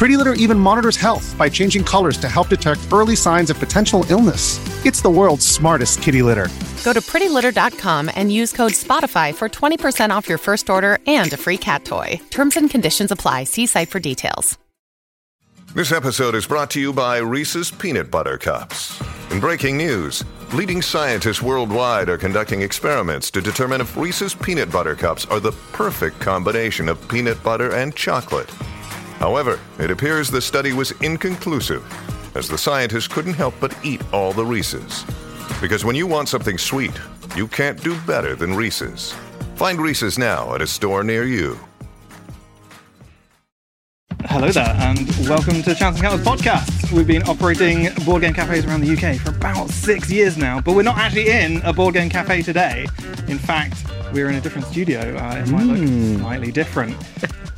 Pretty Litter even monitors health by changing colors to help detect early signs of potential illness. It's the world's smartest kitty litter. Go to prettylitter.com and use code SPOTIFY for 20% off your first order and a free cat toy. Terms and conditions apply. See site for details. This episode is brought to you by Reese's Peanut Butter Cups. In breaking news, leading scientists worldwide are conducting experiments to determine if Reese's Peanut Butter Cups are the perfect combination of peanut butter and chocolate. However, it appears the study was inconclusive, as the scientists couldn't help but eat all the Reese's. Because when you want something sweet, you can't do better than Reese's. Find Reese's now at a store near you. Hello there, and welcome to Chance & Counters podcast. We've been operating board game cafes around the UK for about six years now, but we're not actually in a board game cafe today. In fact, we're in a different studio. Uh, it might look slightly different.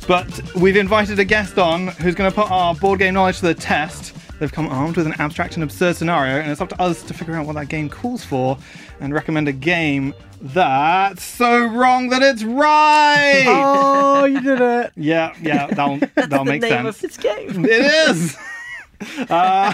But we've invited a guest on who's going to put our board game knowledge to the test. They've come armed with an abstract and absurd scenario, and it's up to us to figure out what that game calls for and recommend a game that's so wrong that it's right. Oh, you did it. Yeah, yeah, that'll that'll make name sense. of this game. It is. Uh,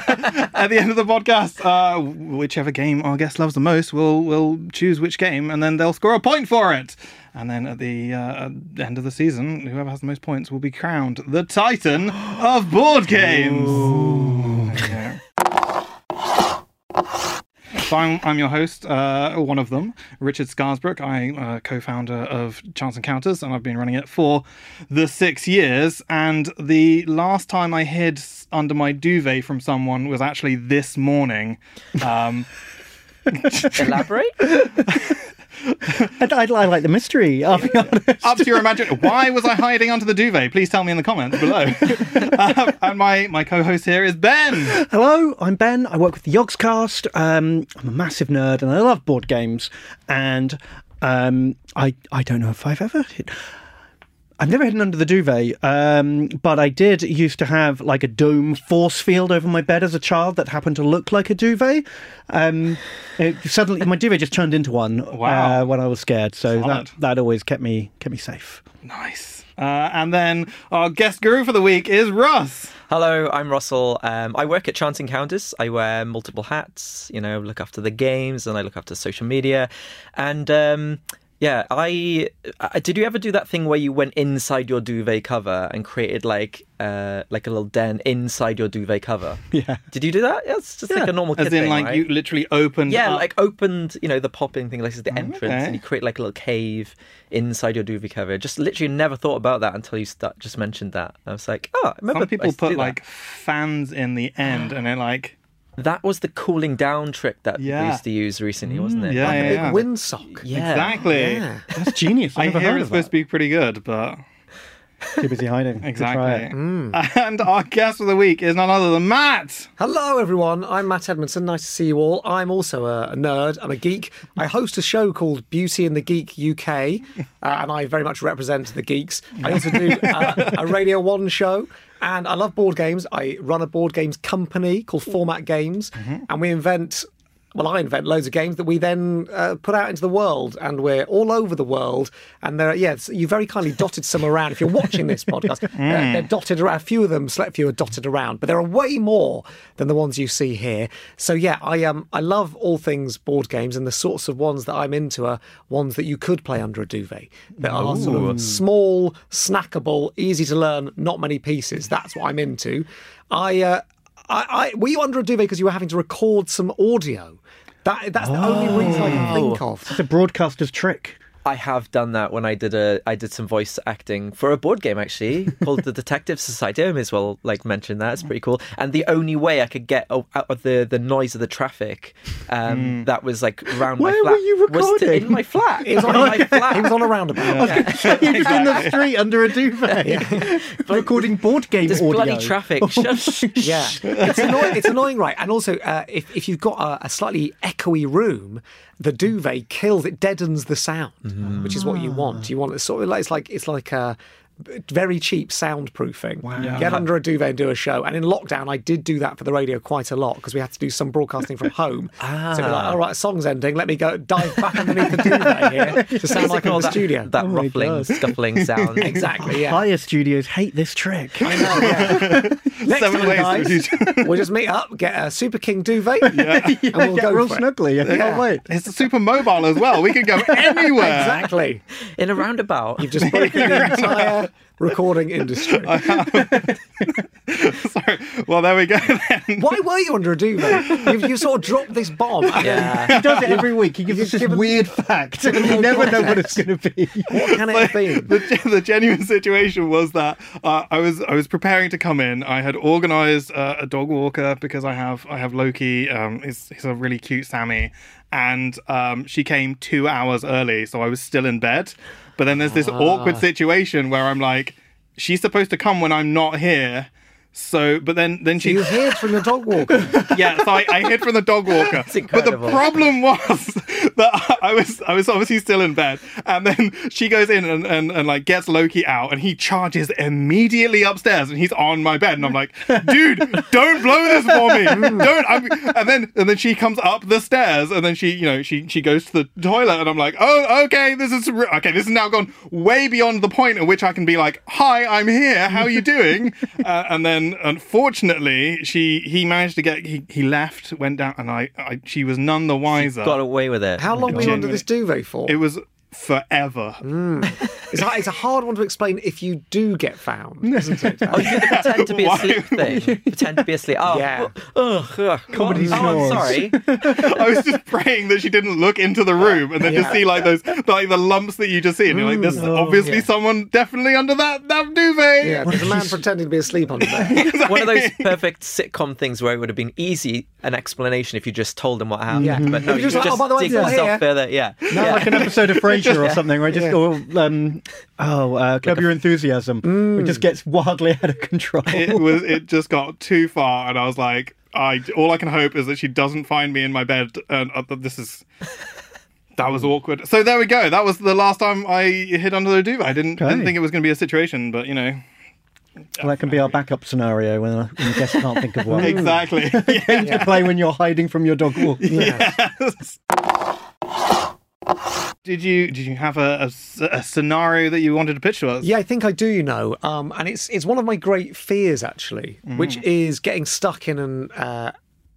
at the end of the podcast, uh, whichever game our guest loves the most, we'll we'll choose which game, and then they'll score a point for it. And then at the uh, end of the season, whoever has the most points will be crowned the Titan of board games. So I'm, I'm your host, uh, one of them, Richard Scarsbrook. I'm uh, co-founder of Chance & Counters, and I've been running it for the six years. And the last time I hid under my duvet from someone was actually this morning. Um, Elaborate. I, I, I like the mystery. I'll be honest. up to your imagination. Why was I hiding under the duvet? Please tell me in the comments below. um, and my, my co-host here is Ben. Hello, I'm Ben. I work with the Yogscast. Um, I'm a massive nerd and I love board games. And um, I I don't know if I've ever hit. I've never hidden under the duvet, um, but I did used to have like a dome force field over my bed as a child that happened to look like a duvet. Um, it, suddenly, my duvet just turned into one Wow. uh, when I was scared. So Solid. that that always kept me kept me safe. Nice. Uh, and then our guest guru for the week is Russ. Hello, I'm Russell. Um, I work at Chance & Counters. I wear multiple hats. You know, look after the games and I look after social media. And um, yeah, I, I did you ever do that thing where you went inside your duvet cover and created like uh, like a little den inside your duvet cover? Yeah. Did you do that? Yeah, it's just like a normal As in, thing, like, right? you literally opened Yeah, up- like opened, you know, the popping thing, like this is the entrance, okay. and you create like a little cave inside your duvet cover. Just literally never thought about that until you start, just mentioned that. I was like, oh, I remember Some people I used to put do that. like fans in the end, and they're like, That was the cooling down trick that Yeah. we used to use recently, mm, wasn't it? yeah, Like a yeah, big yeah. Windsock. Yeah. exactly. Yeah. That's genius. I I've never hear heard it's of supposed that. to be pretty good, but Too busy hiding. exactly. Mm. And our guest of the week is none other than Matt. Hello, everyone. I'm Matt Edmondson. Nice to see you all. I'm also a, a nerd. I'm a geek. I host a show called Beauty and the Geek UK, uh, and I very much represent the geeks. I also do uh, a Radio 1 show. And I love board games. I run a board games company called Format Games, and we invent well, I invent loads of games that we then uh, put out into the world, and we're all over the world. And there, are, yeah, you very kindly dotted some around. If you're watching this podcast, uh, they're dotted around. A few of them, select few are dotted around, but there are way more than the ones you see here. So yeah, I um, I love all things board games, and the sorts of ones that I'm into are ones that you could play under a duvet that are sort of small, snackable, easy to learn, not many pieces. That's what I'm into. I. Uh, I, I, were you under a duvet because you were having to record some audio? That, that's the only reason I can think oh. of. It's a broadcaster's trick. I have done that when I did a I did some voice acting for a board game actually called the Detective Society. I may as well like mention that. It's pretty cool. And the only way I could get out of the the noise of the traffic um, that was like around Where my flat were you was to- recording? in my flat. It was on, in my flat. It was on a roundabout. You're just in the street under a duvet, recording board game This audio. bloody traffic. Shut- Yeah, it's annoying. It's annoying, right? And also, uh, if if you've got a, a slightly echoey room, the duvet kills it, deadens the sound, which is what you want. Ah. You want it sort of like it's like it's like a very cheap soundproofing. Wow. Get under a duvet and do a show. And in lockdown, I did do that for the radio quite a lot because we had to do some broadcasting from home. Ah. So we're like, all right, song's ending. Let me go dive back underneath the duvet here to sound like I'm in the that, studio. that my ruffling, God. scuffling sound. exactly, yeah. Higher studios hate this trick. I know, yeah. Next Seven time, ways guys, reduce- we'll just meet up, get a Super King duvet, and we'll Get go real for snuggly. I can't Yeah. wait. It's super mobile as well. We can go anywhere. Exactly. In a roundabout. You've just broken the entire recording industry. Sorry. Well, there we go then. Why were you under a duvet? You've, you sort of dropped this bomb. Yeah. He does it every week. He gives us this given- weird fact, and you never know what it's going to be. What can it have been? the, the genuine situation was that uh, I was I was preparing to come in. I had organised uh, a dog walker because I have I have Loki. Um, he's, he's a really cute Sammy, and um, she came two hours early, so I was still in bed. But then there's this ah. awkward situation where I'm like, she's supposed to come when I'm not here. So, but then then she You hid from the dog walker. yeah, so I, I hid from the dog walker. But the problem was that I was I was obviously still in bed, and then she goes in and, and, and like gets Loki out, and he charges immediately upstairs, and he's on my bed, and I'm like, dude, don't blow this for me, don't. I'm, and then and then she comes up the stairs, and then she you know she she goes to the toilet, and I'm like, oh okay, this is re- okay, this has now gone way beyond the point at which I can be like, hi, I'm here, how are you doing? uh, and then unfortunately, she he managed to get he, he left, went down, and I, I she was none the wiser. Got away with it. How long were you under this duvet for? It was forever. Mm. It's, a, it's a hard one to explain if you do get found, isn't it? Oh, you pretend to be Why? asleep thing. Pretend to be asleep. Oh, Yeah. Oh, ugh, ugh, Comedy oh, I'm sorry. I was just praying that she didn't look into the room and then just see like those like the lumps that you just see, and you're like, "There's mm. oh, obviously Yeah. someone definitely under that that duvet." Yeah, there's a man pretending to be asleep under there. One of those perfect sitcom things where it would have been easy an explanation if you just told them what happened. Yeah. But no, You're you just just, like, "Oh, by the way, dig it's yourself here." further. Yeah. Not yeah. like an episode of Frasier or something, where it just Yeah. or um, oh, uh, Curb Your Enthusiasm, it just gets wildly out of control. It was it just got too far, and I was like, I all I can hope is that she doesn't find me in my bed, and uh, this is. That was awkward. So there we go. That was the last time I hid under the duvet. I didn't, Okay. didn't think it was going to be a situation, but you know, Well, that can be our backup scenario when, uh, when the guests can't think of one. exactly. Game to play when you're hiding from your dog walk. Yes. Did you did you have a scenario that you wanted to pitch to us? Yeah, I think I do. You know, um, and it's it's one of my great fears actually, which mm-hmm. is getting stuck in an. Uh,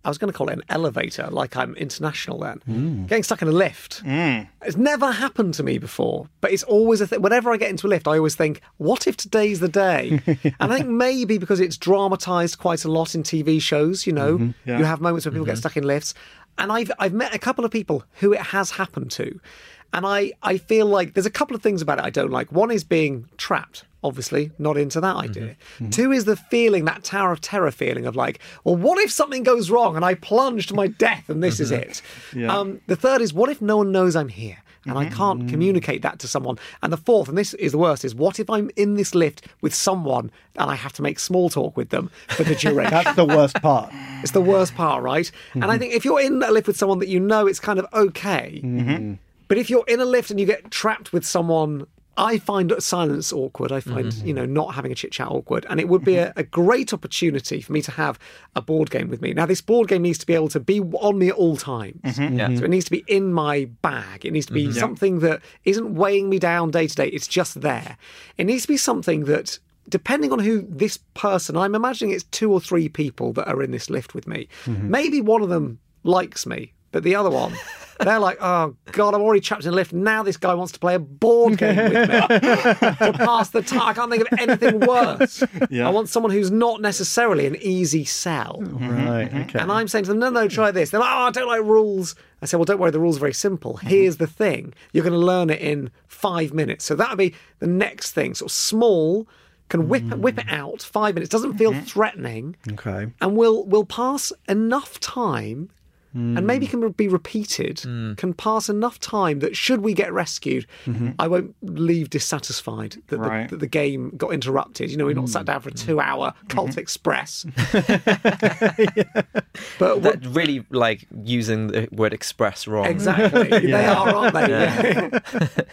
I was going to call it an elevator, like I'm international then. Mm. Getting stuck in a lift. Mm. It's never happened to me before, but it's always a thing. Whenever I get into a lift, I always think, what if today's the day? and I think maybe because it's dramatized quite a lot in TV shows, you know, mm-hmm. Yeah. you have moments where people get mm-hmm. stuck in lifts. And I've, I've met a couple of people who it has happened to. And I, I feel like there's a couple of things about it I don't like. One is being trapped, obviously, not into that mm-hmm. idea. Mm-hmm. Two is the feeling, that Tower of Terror feeling of like, well, what if something goes wrong and I plunge to my death and this is mm-hmm. it? Yeah. Um, the third is, what if no one knows I'm here? And I can't communicate that to someone. And the fourth, and this is the worst, is what if I'm in this lift with someone and I have to make small talk with them for the duration? That's the worst part. It's the worst part, right? And I think if you're in a lift with someone that you know, it's kind of okay. But if you're in a lift and you get trapped with someone, I find silence awkward. I find, mm-hmm. you know, not having a chit chat awkward. And it would be a, mm-hmm. a great opportunity for me to have a board game with me. Now, this board game needs to be able to be on me at all times. Mm-hmm. Yeah. So it needs to be in my bag. It needs to be something that isn't weighing me down day to day. It's just there. It needs to be something that, depending on who this person, I'm imagining it's two or three people that are in this lift with me. Maybe one of them likes me, but the other one. They're like, oh God, I'm already trapped in a lift. Now this guy wants to play a board game with me to pass the time. I can't think of anything worse. Yeah. I want someone who's not necessarily an easy sell. Right. Mm-hmm. Okay. And I'm saying to them, no, no, try this. They're like, oh, I don't like rules. I say, well, don't worry, the rules are very simple. Mm-hmm. Here's the thing you're going to learn it in five minutes. So that would be the next thing. Sort of small, can whip, mm. whip it out, five minutes, doesn't feel mm-hmm. threatening, okay. and we'll, we'll pass enough time Mm. and maybe can be repeated mm. can pass enough time that should we get rescued, mm-hmm. I won't leave dissatisfied that, Right. the, that the game got interrupted. You know, we're not mm. sat down for a two-hour mm-hmm. Colt Express. but what, That really like using the word express wrong. Exactly, they are, aren't they? Yeah.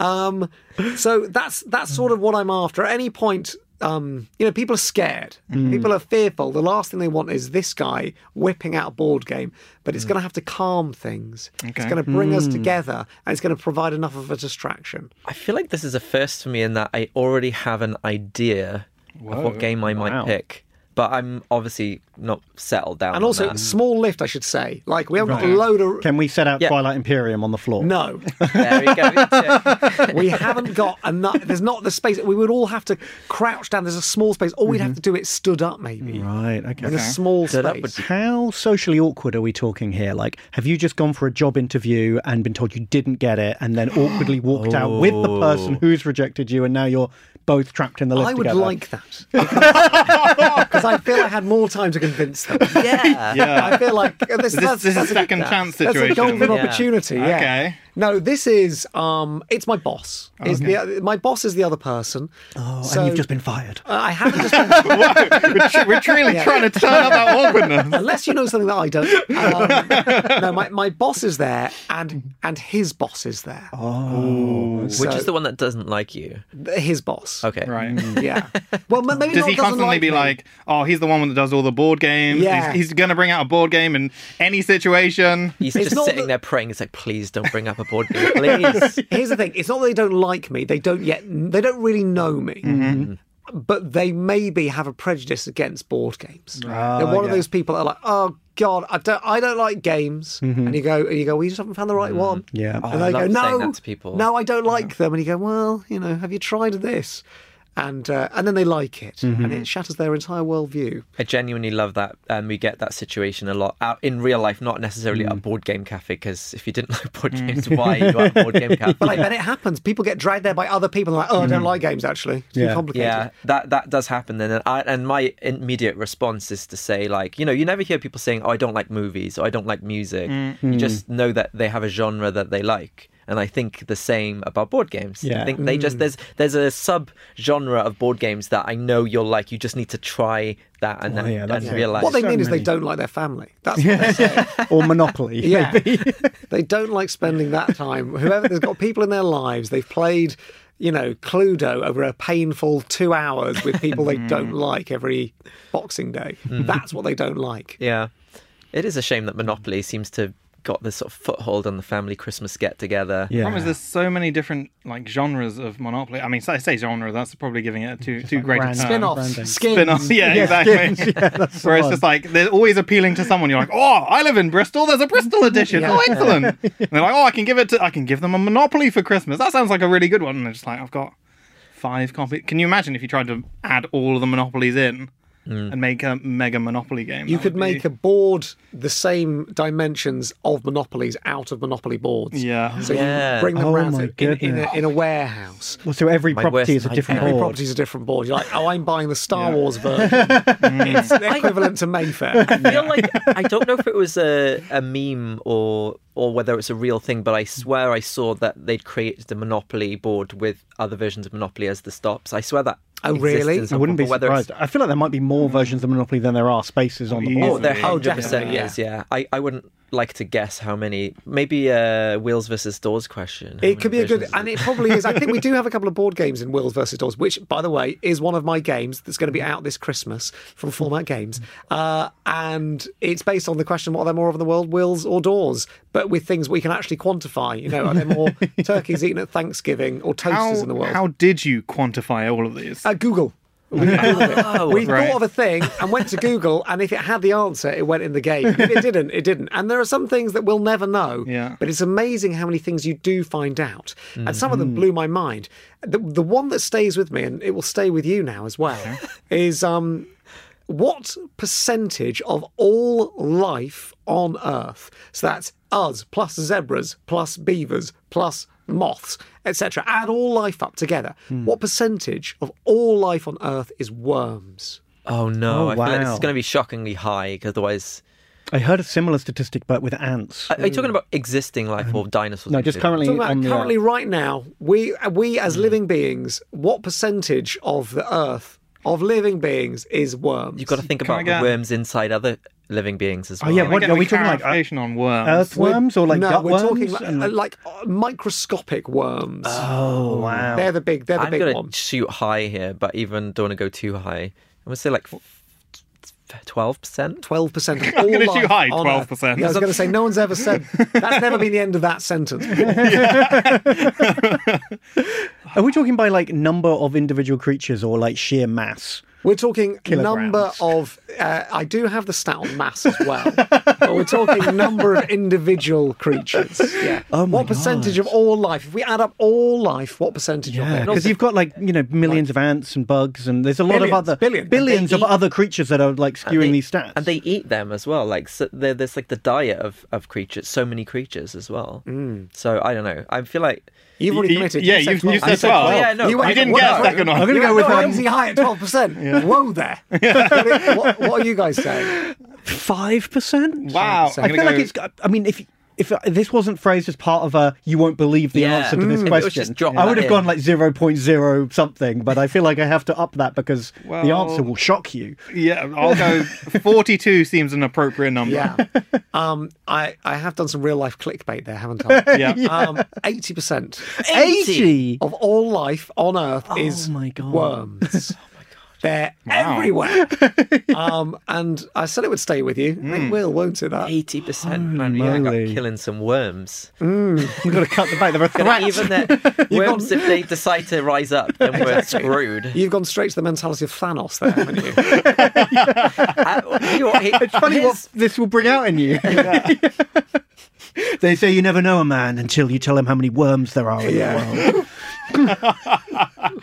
um, so that's that's sort of what I'm after. At any point, um, you know, people are scared. Mm. People are fearful. The last thing they want is this guy whipping out a board game, but it's mm. going to have to calm things. It's going to bring us mm. together, and it's going to provide enough of a distraction. I feel like this is a first for me in that I already have an idea of what game I might Wow. pick, but I'm obviously not settled down. And on also, that. small lift, I should say. Like we haven't got a load of. Can we set out Yeah. Twilight Imperium on the floor? No, there we go. Uh, we haven't got enough. There's not the space. We would all have to crouch down. There's a small space. All we'd have to mm-hmm. do it stood up, maybe Right. Okay. in a small Stood up space. would How socially awkward are we talking here? Like, have you just gone for a job interview and been told you didn't get it, and then awkwardly walked out with the person oh. who's rejected you, and now you're both trapped in the lift I would together? like that because I feel I had more time to convince them. yeah. Yeah. I feel like uh, this, This, that's, this is a second good- chance That's a golden Yeah. opportunity. Yeah. Okay. No, this is um, it's my boss. Is the my boss is the other person. Oh, So- and you've just been fired. Uh, I haven't just been, we're, tr- we're truly Yeah. trying to turn up that awkwardness. unless you know something that I don't. Um, no, my, my boss is there, and and his boss is there. Oh, Which is the one that doesn't like you? His boss. Okay. Right. Yeah. Well, maybe Does not he constantly like be me. like, oh, he's the one that does all the board games. Yeah. He's, he's going to bring out a board game in any situation. He's It's just sitting that- there praying. It's like, please don't bring up a board game, please. Here's the thing: it's not that they don't like me; they don't yet. They don't really know me. Mm-hmm. But they maybe have a prejudice against board games. Ah, They're one of those people that are like, "Oh God, I don't, I don't like games." And you go, and you go, "We just haven't found the right one." Yeah. And Mm-hmm. Oh, they I go, "No, that to people. no, I don't like them." And you go, "Well, you know, have you tried this?" And uh, and then they like it, Mm-hmm. and it shatters their entire worldview. I genuinely love that, and we get that situation a lot out in real life, not necessarily at a mm. board game cafe. Because if you didn't like board mm. games, why are you at a board game cafe? But I bet it happens. People get dragged there by other people. Like, oh, I don't mm. like games. Actually, it's too Yeah. complicated. Yeah, that that does happen. Then, and, I, and my immediate response is to say, like, you know, you never hear people saying, "Oh, I don't like movies," or "I don't like music." You just know that they have a genre that they like. And I think the same about board games. Yeah. I think they just mm. there's there's a sub genre of board games that I know you'll like. You just need to try that and Oh, then yeah, that's and it. realize. What they So mean is they don't like their family. That's what they say. or Monopoly. Yeah. maybe. they don't like spending that time. Whoever there's got people in their lives, they've played, you know, Cluedo over a painful two hours with people they don't like every Boxing Day. Mm. That's what they don't like. Yeah, it is a shame that Monopoly seems to got this sort of foothold on the family Christmas get together. Yeah. problem is there's so many different like genres of Monopoly. I mean, I say genre, that's probably giving it a too too great a brand- term. Spin-offs, branding. skins. Spin-off, yeah, Yeah, exactly. skins, yeah, that's Where it's just like they're always appealing to someone. You're like, oh, I live in Bristol. There's a Bristol edition. Yeah. Oh, excellent. and they're like, oh, I can give it to, I can give them a Monopoly for Christmas. That sounds like a really good one. And they're just like, I've got five copies. Can you imagine if you tried to add all of the Monopolies in Mm. and make a mega Monopoly game? You That could would make be- a board the same dimensions of Monopolies out of Monopoly boards. Yeah. So Yeah. you bring them Oh around in, in, a, in a warehouse. Well, so every My property is a different nightmare. Every board. property's a different board. You're like, oh, I'm buying the Star Wars version. Mm. it's equivalent to Mayfair. I feel like I don't know if it was a, a meme or or whether it's a real thing, but I swear I saw that they'd created a Monopoly board with other versions of Monopoly as the stops. I swear that. Oh, really? I wouldn't be form, but whether it's- surprised. I feel like there might be more versions of Monopoly than there are spaces on the board. Oh, board. there Easily. Oh, hundred percent definitely, yeah. is. Yeah, I, I wouldn't like to guess how many. Maybe a wheels versus doors question. How It could be a good, versions and it probably is. I think we do have a couple of board games in Wheels versus Doors, which, by the way, is one of my games that's going to be out this Christmas from Format Games, uh, and it's based on the question: What are there more of in the world, Wheels or Doors? But with things we can actually quantify. You know, are there more turkeys eaten at Thanksgiving or toasters How, in the world? how did you quantify all of these? Uh, Google. We, Oh, we right. thought of a thing and went to Google, and if it had the answer, it went in the game. If it didn't, it didn't. And there are some things that we'll never know. Yeah. But it's amazing how many things you do find out, and some of them blew my mind. The, the one that stays with me, and it will stay with you now as well, is um, what percentage of all life on Earth? So that's us plus zebras plus beavers plus moths, etc. Add all life up together. Hmm. What percentage of all life on Earth is worms? Oh no! Oh, I feel like this is going to be shockingly high because otherwise, I heard a similar statistic, but with ants. Are are you talking about existing life um, or dinosaurs? no, just existing? currently Talking about on the currently right now, we we as hmm. living beings, what percentage of the Earth of living beings is worms? You've got to think Can I about get- the worms inside other living beings as Oh, well. yeah, what- get are a we talking like, clarification on worms? Earthworms or like no, gut we're worms? talking like, and- uh, like uh, microscopic worms. oh wow! They're the big. They're the I'm big gonna ones. shoot high here, but even don't want to go too high. I'm gonna say like twelve percent. Twelve percent of all gonna shoot high, 12%. Yeah, I was going to say no one's ever said that's never been the end of that sentence. Are we talking by like number of individual creatures or like sheer mass? We're talking Kilograms. number of. Uh, I do have the stat on mass as well, but we're talking number of individual creatures. Yeah. Oh my what percentage of all life? If we add up all life, what percentage of Yeah, it? because you've got like you know millions of ants and bugs, and there's a lot Billions, of other billions. billions of eat- other creatures that are like skewing they- these stats. And they eat them as well. Like so there's like the diet of, of creatures, so many creatures as well. Mm. So I don't know. I feel like You've already Y- y- committed. yeah, you you've- you said said 12. 12. Yeah, no, you, I went- didn't what- get a what- second one. I'm gonna go went with, um, crazy high at twelve percent. Whoa there. what, what are you guys saying? Five percent. Wow. I I'm feel gonna like it's. I mean, if if this wasn't phrased as part of a, you won't believe the Yeah. answer to this Mm. If it was question. I would that have gone like zero point zero something, but I feel like I have to up that because the answer will shock you. Yeah, I'll go. Forty-two seems an appropriate number. Yeah. Um, I, I have done some real life clickbait there, haven't I? Yeah. Um, 80% Eighty. of all life on Earth is my God. worms. They're Wow. everywhere. um, and I said it would stay with you. It will, won't it? That? eighty percent. Man, yeah, I got killing some worms. We've got to cut the back. They're a Gonna threat. even the worms, if they decide to rise up, then we're screwed. You've gone straight to the mentality of Thanos there, haven't you? Uh, you know what, he- It's funny his- what this will bring out in you. they say you never know a man until you tell him how many worms there are in Yeah. the world.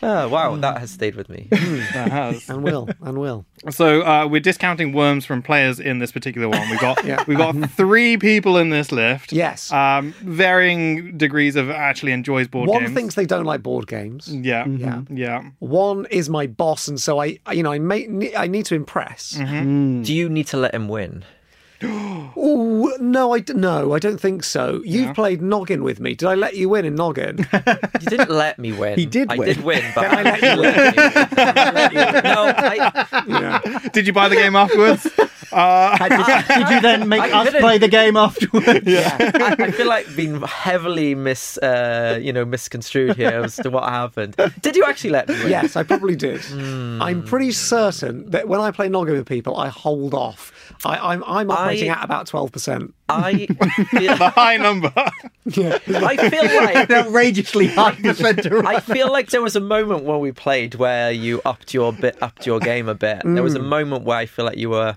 Oh, wow, that has stayed with me. That has. and will, and will. So uh, we're discounting worms from players in this particular one. We've got Yeah. we've got three people in this lift. Yes. Um, varying degrees of actually enjoys board One games. One thinks they don't like board games. Yeah. Yeah. Yeah. One is my boss, and so I, I- you know, I may, I need to impress. Mm-hmm. Do you need to let him win? Oh no, I d- no, I don't think so. You've played Noggin with me. Did I let you win in Noggin? You didn't let me win. He did I win. did win, but I let you win? no, I, yeah. Did you buy the game afterwards? did, did you then make I us didn't. play the game afterwards? I, I feel like being heavily mis, uh, you know, misconstrued here as to what happened. Did you actually let me win? Yes, I probably did. Hmm. I'm pretty certain that when I play Noggin with people, I hold off. I, I'm, I'm operating I- at about twelve percent. I feel, the high number. I feel like outrageously high percent I feel like there was a moment when we played where you upped your bit, upped your game a bit. There was a moment where I feel like you were,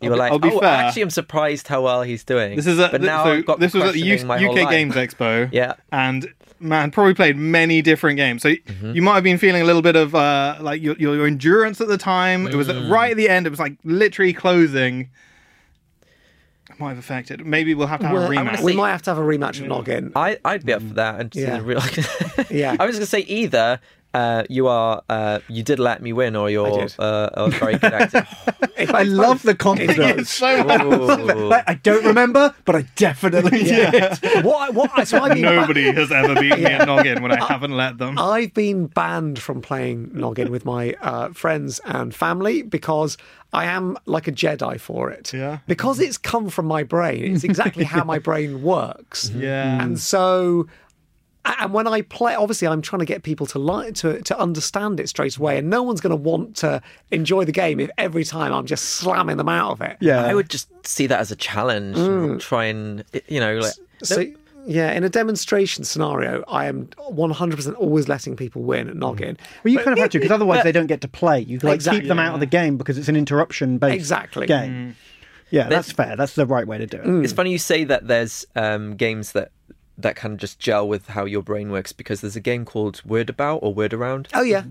you were like, I'll be oh, fair. actually, I'm surprised how well he's doing. This is a, but now so I've got this was at the U- questioning my whole UK. Games Expo. Yeah. and man, probably played many different games. So Mm-hmm. you might have been feeling a little bit of uh, like your, your endurance at the time. It was Mm. right at the end. It was like literally closing. It might have affected. Maybe we'll have to have Well, a rematch. we might have to have a rematch of Noggin. I, I'd be up for that. And Yeah. real... Yeah. I was going to say either uh, you are uh, you did let me win, or you're uh, a very good actor. I love the confidence. so Ooh. I don't remember, but I definitely did. what? What? So I've been, nobody has ever beaten me at noggin when I haven't let them. I've been banned from playing Noggin with my uh, friends and family because I am like a Jedi for it. Yeah. Because it's come from my brain. It's exactly how my brain works. Yeah. And so. And when I play, obviously, I'm trying to get people to like to to understand it straight away, and no one's going to want to enjoy the game if every time I'm just slamming them out of it. Yeah. I would just see that as a challenge. and mm. Try and you know, like So, yeah, in a demonstration scenario, I am 100% always letting people win at Noggin. Mm. Well, you kind of have to because otherwise they don't get to play. You like Exactly. keep them out of the game because it's an interruption based Exactly. game. Mm. Yeah, that's fair. That's the right way to do it. It's funny you say that there's um, games that that kind of just gel with how your brain works because there's a game called Word About or Word Around. Oh, yeah.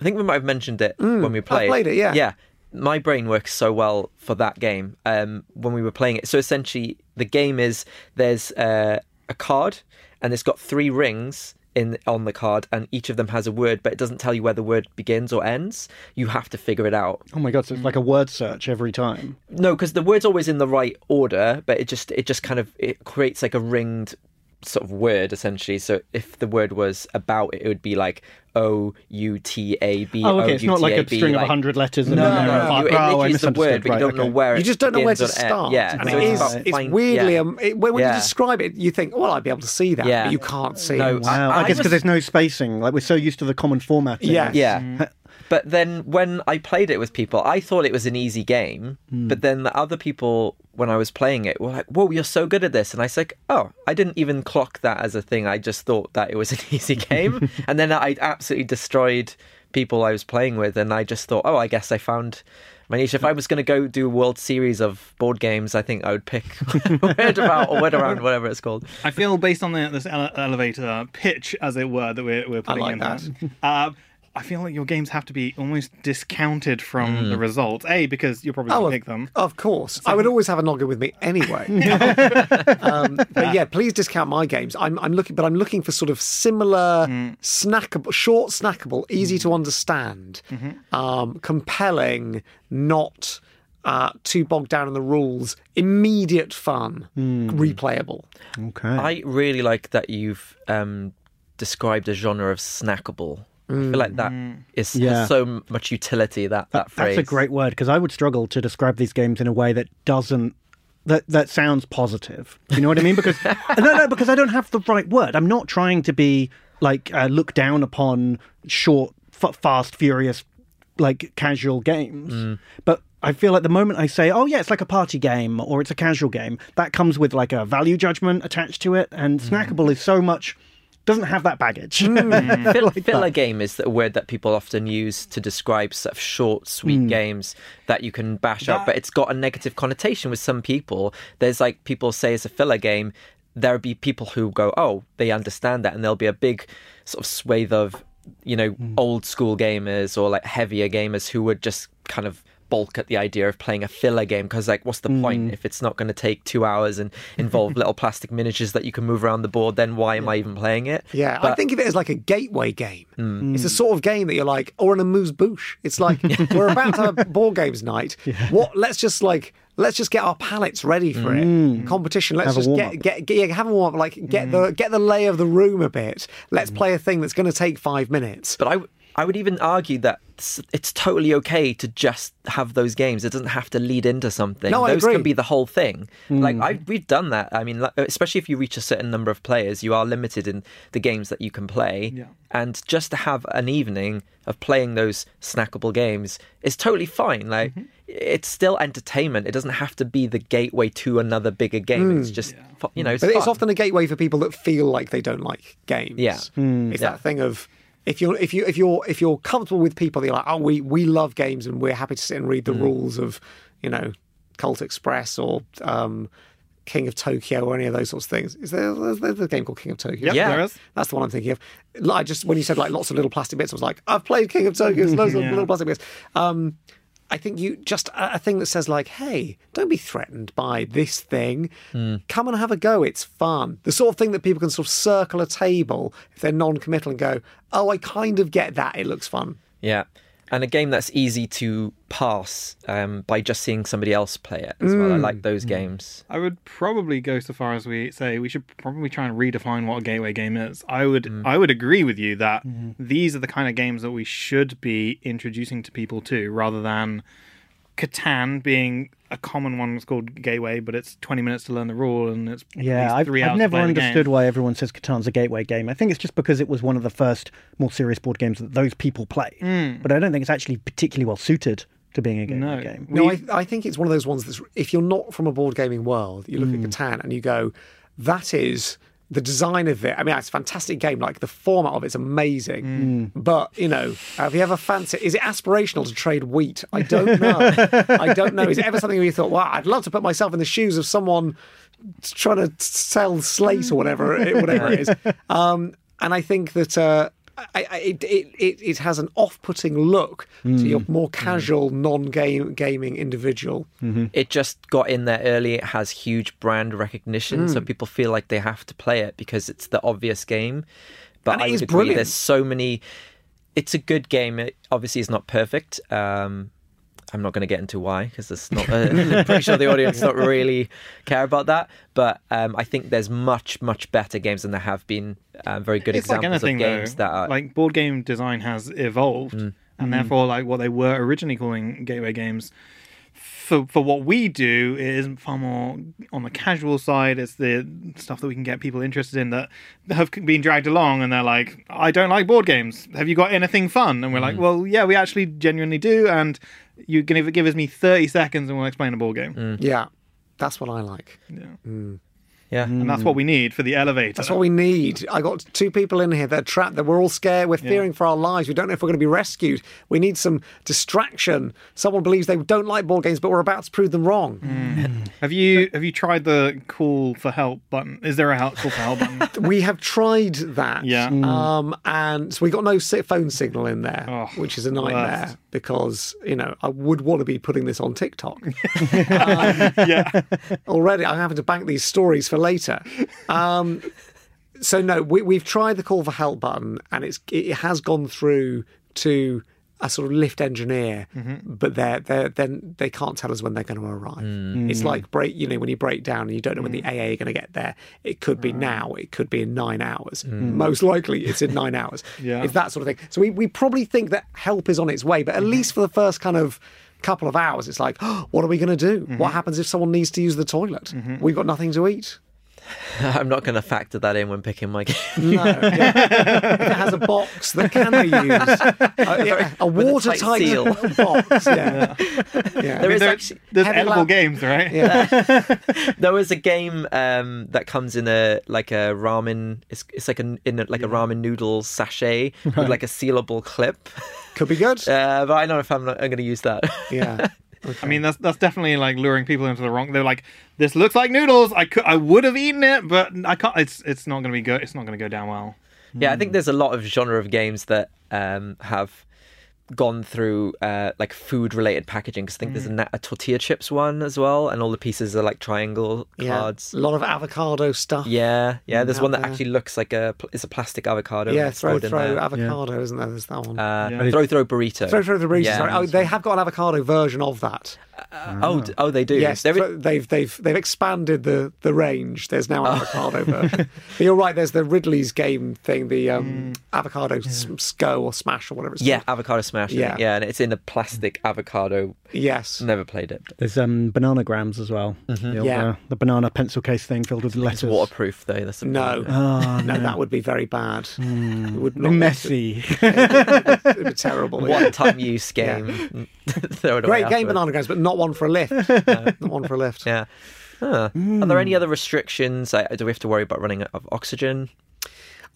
I think we might have mentioned it when we played. played it, yeah. Yeah. My brain works so well for that game um, when we were playing it. So essentially, the game is there's uh, a card and it's got three rings in on the card, and each of them has a word, but it doesn't tell you where the word begins or ends. You have to figure it out. Oh my god, so it's like a word search every time. No, because the word's always in the right order, but it just it just kind of it creates like a ringed sort of word essentially. So if the word was about, it it would be like O U T A B. Oh, okay, it's not like a string of like- 100 letters and No, then no, there are no. five. You, it Oh, I the word, but you don't know where You just don't know where to begins or end. start. Yeah, and so it is, it's find- weirdly, yeah. um, it, when, when Yeah. you describe it, you think, well, I'd be able to see that, Yeah. but you can't see No, it. Wow, I- I, I guess because there's no spacing. Like we're so used to the common formatting. Yeah. Yeah. But then when I played it with people, I thought it was an easy game. Hmm. But then the other people, when I was playing it, were like, "Whoa, you're so good at this!" And I was like, "Oh, I didn't even clock that as a thing. I just thought that it was an easy game." and then I absolutely destroyed people I was playing with, and I just thought, "Oh, I guess I found." My niche. If I was going to go do a World Series of board games, I think I would pick Word About or Word Around, whatever it's called. I feel based on the, this ele- elevator pitch, as it were, that we're, we're putting like in that. uh, I feel like your games have to be almost discounted from the results. A, because you're probably Oh, going to of, pick them. of course. I would always have a noggin with me anyway. um, but yeah, please discount my games. I'm, I'm looking, but I'm looking for sort of similar, snackable, short, snackable, easy to understand, um, compelling, not uh, too bogged down in the rules, immediate fun, replayable. Okay. I really like that you've um, described a genre of snackable. I feel like that mm. is Yeah. has so much utility. That that, phrase. That's a great word because I would struggle to describe these games in a way that doesn't that that sounds positive. Do you know what I mean? Because no, no, because I don't have the right word. I'm not trying to be like uh, look down upon short, f- fast, furious, like casual games. Mm. But I feel like the moment I say, "Oh yeah, it's like a party game" or "It's a casual game," that comes with like a value judgment attached to it, and mm. snackable is so much doesn't have that baggage. Hmm. Fill, filler game is a word that people often use to describe sort of short, sweet hmm. games that you can bash out, but it's got a negative connotation with some people. There's like people say it's a filler game. There'll be people who go, oh, they understand that, and there'll be a big sort of swathe of, you know, hmm. old school gamers or like heavier gamers who would just kind of balk at the idea of playing a filler game because like what's the point mm. if it's not going to take two hours and involve little plastic miniatures that you can move around the board then why am i even playing it Yeah, I think of it as like a gateway game. Mm. It's a mm. sort of game that you're like, or an amuse bouche. It's like we're about to have board games night. What? Let's just like let's just get our palettes ready for it. Competition. Let's Have just get, get get yeah, have a warm up. Like get the get the lay of the room a bit. Let's play a thing that's going to take five minutes. But I, w- I would even argue that it's totally okay to just have those games. It doesn't have to lead into something. No, I those can be the whole thing. Like hmm. I, we've done that. I mean, like, uh, especially if you reach a certain number of players, you are limited in the games that you can play. Yeah. And just to have an evening of playing those snackable games is totally fine. Like mm-hmm. it's still entertainment. It doesn't have to be the gateway to another bigger game. It's hmm. just fu- you know. It's But it's often a gateway for people that feel like they don't like games. Yeah. It's Yeah. that thing of if you're if you if you're if you're comfortable with people, you're like, oh, we we love games and we're happy to sit and read the rules of, you know, Colt Express or um, King of Tokyo or any of those sorts of things. Is there there's, a game called King of Tokyo? Yeah. there is. That's the one I'm thinking of. Like just when you said like lots of little plastic bits, I was like, I've played King of Tokyo. There's loads of little plastic bits. Um, I think you just a, a thing that says like, "Hey, don't be threatened by this thing. Hmm. Come and have a go. It's fun." The sort of thing that people can sort of circle a table if they're non-committal and go, "Oh, I kind of get that. It looks fun." Yeah. And a game that's easy to pass um, by just seeing somebody else play it as well. I like mm. those mm. games. I would probably go so far as we say we should probably try and redefine what a gateway game is. I would mm. I would agree with you that mm-hmm. these are the kind of games that we should be introducing to people to, rather than Catan being a common one that's called gateway, but it's twenty minutes to learn the rule and it's at Yeah, least I've, three I've hours to never play the game. understood why everyone says Catan's a gateway game. I think it's just because it was one of the first more serious board games that those people play. Hmm. But I don't think it's actually particularly well suited to being a gateway No. game. No, I, I think it's one of those ones that's if you're not from a board gaming world, you look at hmm. Catan and you go, "That is." The design of it, I mean, it's a fantastic game. Like the format of it's amazing. But, you know, have you ever fancied, is it aspirational to trade wheat? I don't know. I don't know. Is it ever something where you thought, wow, I'd love to put myself in the shoes of someone trying to sell slate or whatever, it- whatever it is? Um, and I think that uh, I, I, it, it, it, it has an off putting look to hmm. your more hmm. casual, non game gaming individual. Mm-hmm. It just got in there early. It has huge brand recognition, so hmm. people feel like they have to play it because it's the obvious game. but And it I would is agree. brilliant. There's so many. It's a good game. It obviously is not perfect. Um, I'm not going to get into why because it's not. Uh, I'm pretty sure the audience don't really care about that. But um, I think there's much much better games than there have been. Um, very good it's like examples anything of games though. that are like board game design has evolved, Mm. and therefore like what they were originally calling gateway games. For, for what we do, it is far more on the casual side. It's the stuff that we can get people interested in that have been dragged along, and they're like, "I don't like board games. Have you got anything fun?" And we're Mm. like, "Well, yeah, we actually genuinely do." And you can give, give us me thirty seconds, and we'll explain a board game. Mm. Yeah, that's what I like. yeah. And that's what we mm. need for the elevator. That's what we need. I got two people in here They're trapped. That we're all scared. We're fearing for our lives. We don't know if we're going to be rescued. We need some distraction. Someone believes they don't like board games, but we're about to prove them wrong. Mm. Have you have you tried the call for help button? Is there a help, call for help button? We have tried that. Yeah. Mm. Um, and so we got no phone signal in there, Oh, which is a nightmare because you know I would want to be putting this on TikTok. Um, yeah. already I'm having to bank these stories for later. Um, so no, we, we've tried the call for help button, and it's it has gone through to a sort of lift engineer, mm-hmm. but they're they then they can't tell us when they're going to arrive. Mm. It's like break, you know, when you break down and you don't know when the mm. AA are going to get there. It could be now, it could be in nine hours. Mm. Most likely, it's in nine hours. Yeah. It's that sort of thing. So we, we probably think that help is on its way, but at mm-hmm. least for the first kind of couple of hours, it's like, what are we going to do? Mm-hmm. What happens if someone needs to use the toilet? We've got nothing to eat. I'm not going to factor that in when picking my game. No, yeah. if it has a box that can be used, a, yeah, a a watertight tight seal. box. Yeah, yeah. There is There- actually there's heavy edible lamp- games, right? yeah. there is a game um, that comes in a like a ramen. It's, it's like a in a, like a ramen noodle sachet with like a sealable clip. Could be good. Uh, but I don't know if I'm not, I'm going to use that. Yeah. I mean, that's that's definitely like luring people into the wrong. They're like, this looks like noodles. I could, I would have eaten it, but I can't. It's it's not going to be good. It's not going to go down well. Yeah, I think there's a lot of genre of games that um, have gone through uh, like food related packaging. Because I think there's a, na- a tortilla chips one as well, and all the pieces are like triangle yeah. cards. A lot of avocado stuff. Yeah, yeah. There's one that there. actually looks like a it's a plastic avocado. Yeah, It's throw in throw there. avocado, isn't there? There's that one. Uh, Yeah. Throw throw burrito. throw throw the burrito. Yeah. sorry. Oh, they have got an avocado version of that. Oh, d- oh, they do. Yes, There i- thro- they've they've they've expanded the the range. There's now an Oh. avocado version. But you're right. There's the Ridley's game thing, the um, avocado s- sco or smash or whatever it's Mm. yeah, called. avocado smash. Yeah. Yeah, yeah, and it's in a plastic avocado. Yes. Never played it. There's um, Bananagrams as well. The, old, Yeah. uh, the banana pencil case thing filled with It's waterproof though. That's No. Oh, no, that would be very bad. It would not messy. It would be terrible. One time use game. Throw it away Great game, afterwards. banana grams, but not one for a lift. not one for a lift. Yeah. Huh. Are there any other restrictions? Like, do we have to worry about running out of oxygen?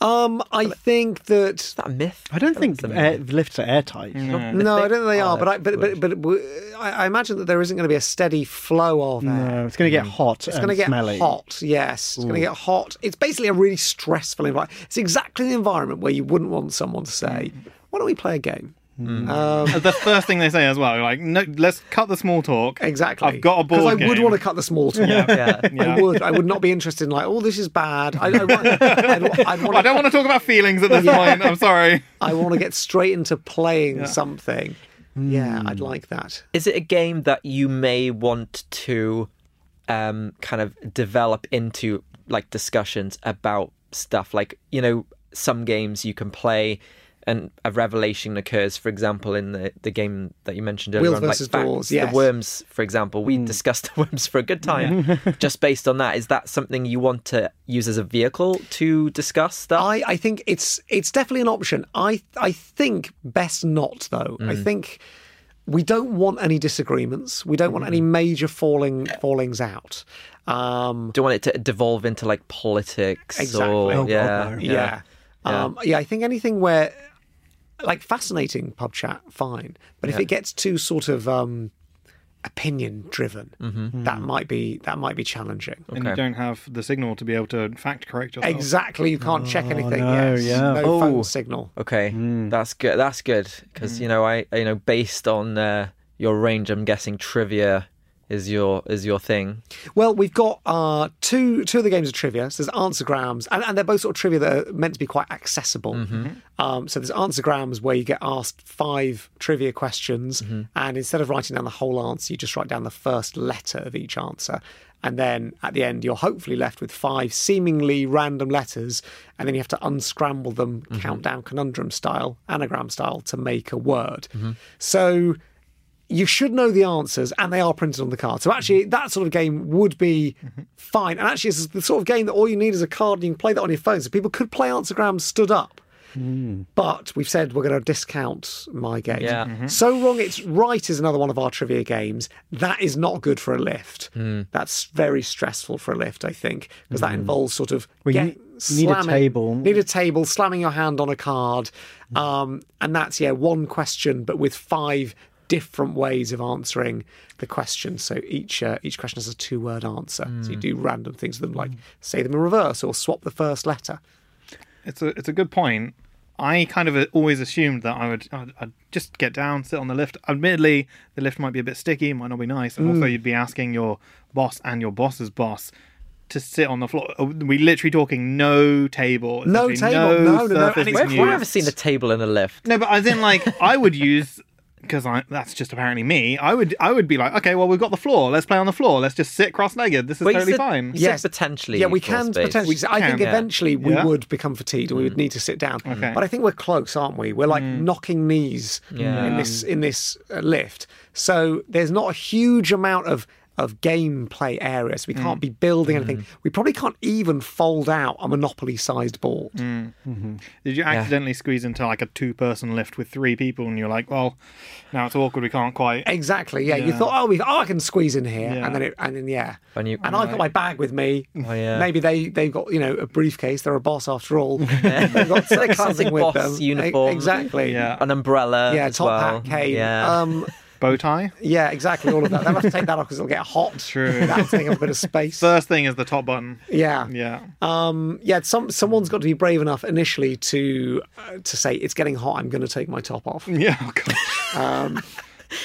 Is Um, I think that that a myth? I don't think that's air, lifts are airtight. no, I don't think they are. But I, but, but but w- I, I imagine that there isn't going to be a steady flow of air. No, it's going to get hot. It's going to get smelly. hot. Yes, it's going to get hot. It's basically a really stressful environment. It's exactly the environment where you wouldn't want someone to say, "Why don't we play a game?" Um, That's the first thing they say as well. Like, no, let's cut the small talk. exactly. I've got a board Because I would game. want to cut the small talk. Yeah. Yeah. I would. I would not be interested in like, oh, this is bad. I, I, want, I'd, I'd want I don't want to talk about feelings at this point. I'm sorry. I want to get straight into playing something. Yeah, I'd like that. Is it a game that you may want to um, kind of develop into like discussions about stuff? Like, you know, some games you can play and a revelation occurs, for example, in the, the game that you mentioned earlier Wheels on, versus like Doors, Facts, yes. the worms, for example. We discussed the worms for a good time just based on that. Is that something you want to use as a vehicle to discuss stuff? I, I think it's it's definitely an option. I I think best not though. I think we don't want any disagreements. We don't want any major falling fallings out. Um, Do you want it to devolve into like politics? Exactly. Or, Oh, God, yeah, no. yeah. yeah. Yeah. Um, yeah, I think anything where, like, fascinating pub chat, fine. But if it gets too sort of um, opinion driven, Mm-hmm. that might be that might be challenging. And you don't have the signal to be able to fact correct yourself. Exactly, you can't check anything. no, yes. yeah. no Oh. phone signal. Okay, that's good. That's good because you know I you know based on uh, your range, I'm guessing trivia is your is your thing. Well, we've got uh, two two of the games of trivia. So there's answergrams, and, and they're both sort of trivia that are meant to be quite accessible. Mm-hmm. Mm-hmm. Um, so there's answergrams where you get asked five trivia questions, mm-hmm. and instead of writing down the whole answer, you just write down the first letter of each answer. And then at the end, you're hopefully left with five seemingly random letters, and then you have to unscramble them, countdown conundrum style, anagram style, to make a word. So you should know the answers and they are printed on the card. So actually, mm-hmm. that sort of game would be mm-hmm. fine. And actually, it's the sort of game that all you need is a card and you can play that on your phone. So people could play answergrams stood up. Hmm. But we've said we're going to discount my game. Yeah. Mm-hmm. So wrong it's right is another one of our trivia games. That is not good for a lift. Hmm. That's very stressful for a lift, I think, because that hmm. involves sort of Well, get- need- you need a table. Need a table, slamming your hand on a card, um, and that's yeah one question, but with five different ways of answering the question. So each uh, each question has a two word answer. So you do random things with them, like say them in reverse or swap the first letter. It's a it's a good point. I kind of always assumed that I would I'd, I'd just get down, sit on the lift. Admittedly, the lift might be a bit sticky, might not be nice, and Mm. also you'd be asking your boss and your boss's boss to sit on the floor. Are we literally talking no table? No table, no, no, no, surface and it's Where to have never seen a table in a lift? No, but as in like I would use because I that's just apparently me. I would I would be like, okay, well we've got the floor. Let's play on the floor. Let's just sit cross-legged. This is Well, totally said- fine. you said Yes. potentially. Yeah, we can space. potentially. I think yeah. eventually we Yeah. would become fatigued and we would need to sit down. Okay. But I think we're close, aren't we? We're like knocking knees Yeah. in this in this uh, lift. So there's not a huge amount of of gameplay area, so we can't mm. be building anything. Mm. We probably can't even fold out a Monopoly-sized board. Mm. Mm-hmm. Did you accidentally squeeze into like a two-person lift with three people, and you're like, well, now it's awkward. We can't quite. Exactly. Yeah. You thought, oh, we, oh, I can squeeze in here, Yeah. and then it, and then yeah. When you- and I've got my bag with me. Oh, yeah. Maybe they they've got you know a briefcase. They're a boss after all. they've got something with boss them. Uniform. Exactly. Yeah. An umbrella. Yeah. as Top well. hat, cane. Yeah. Um, Bow tie. yeah. Exactly. All of that. They'll have to take that off because it'll get hot. True. That'll take up a bit of space. First thing is the top button. yeah. Yeah. Um, yeah, some someone's got to be brave enough initially to uh, to say it's getting hot. I'm going to take my top off. Yeah. Oh. Um,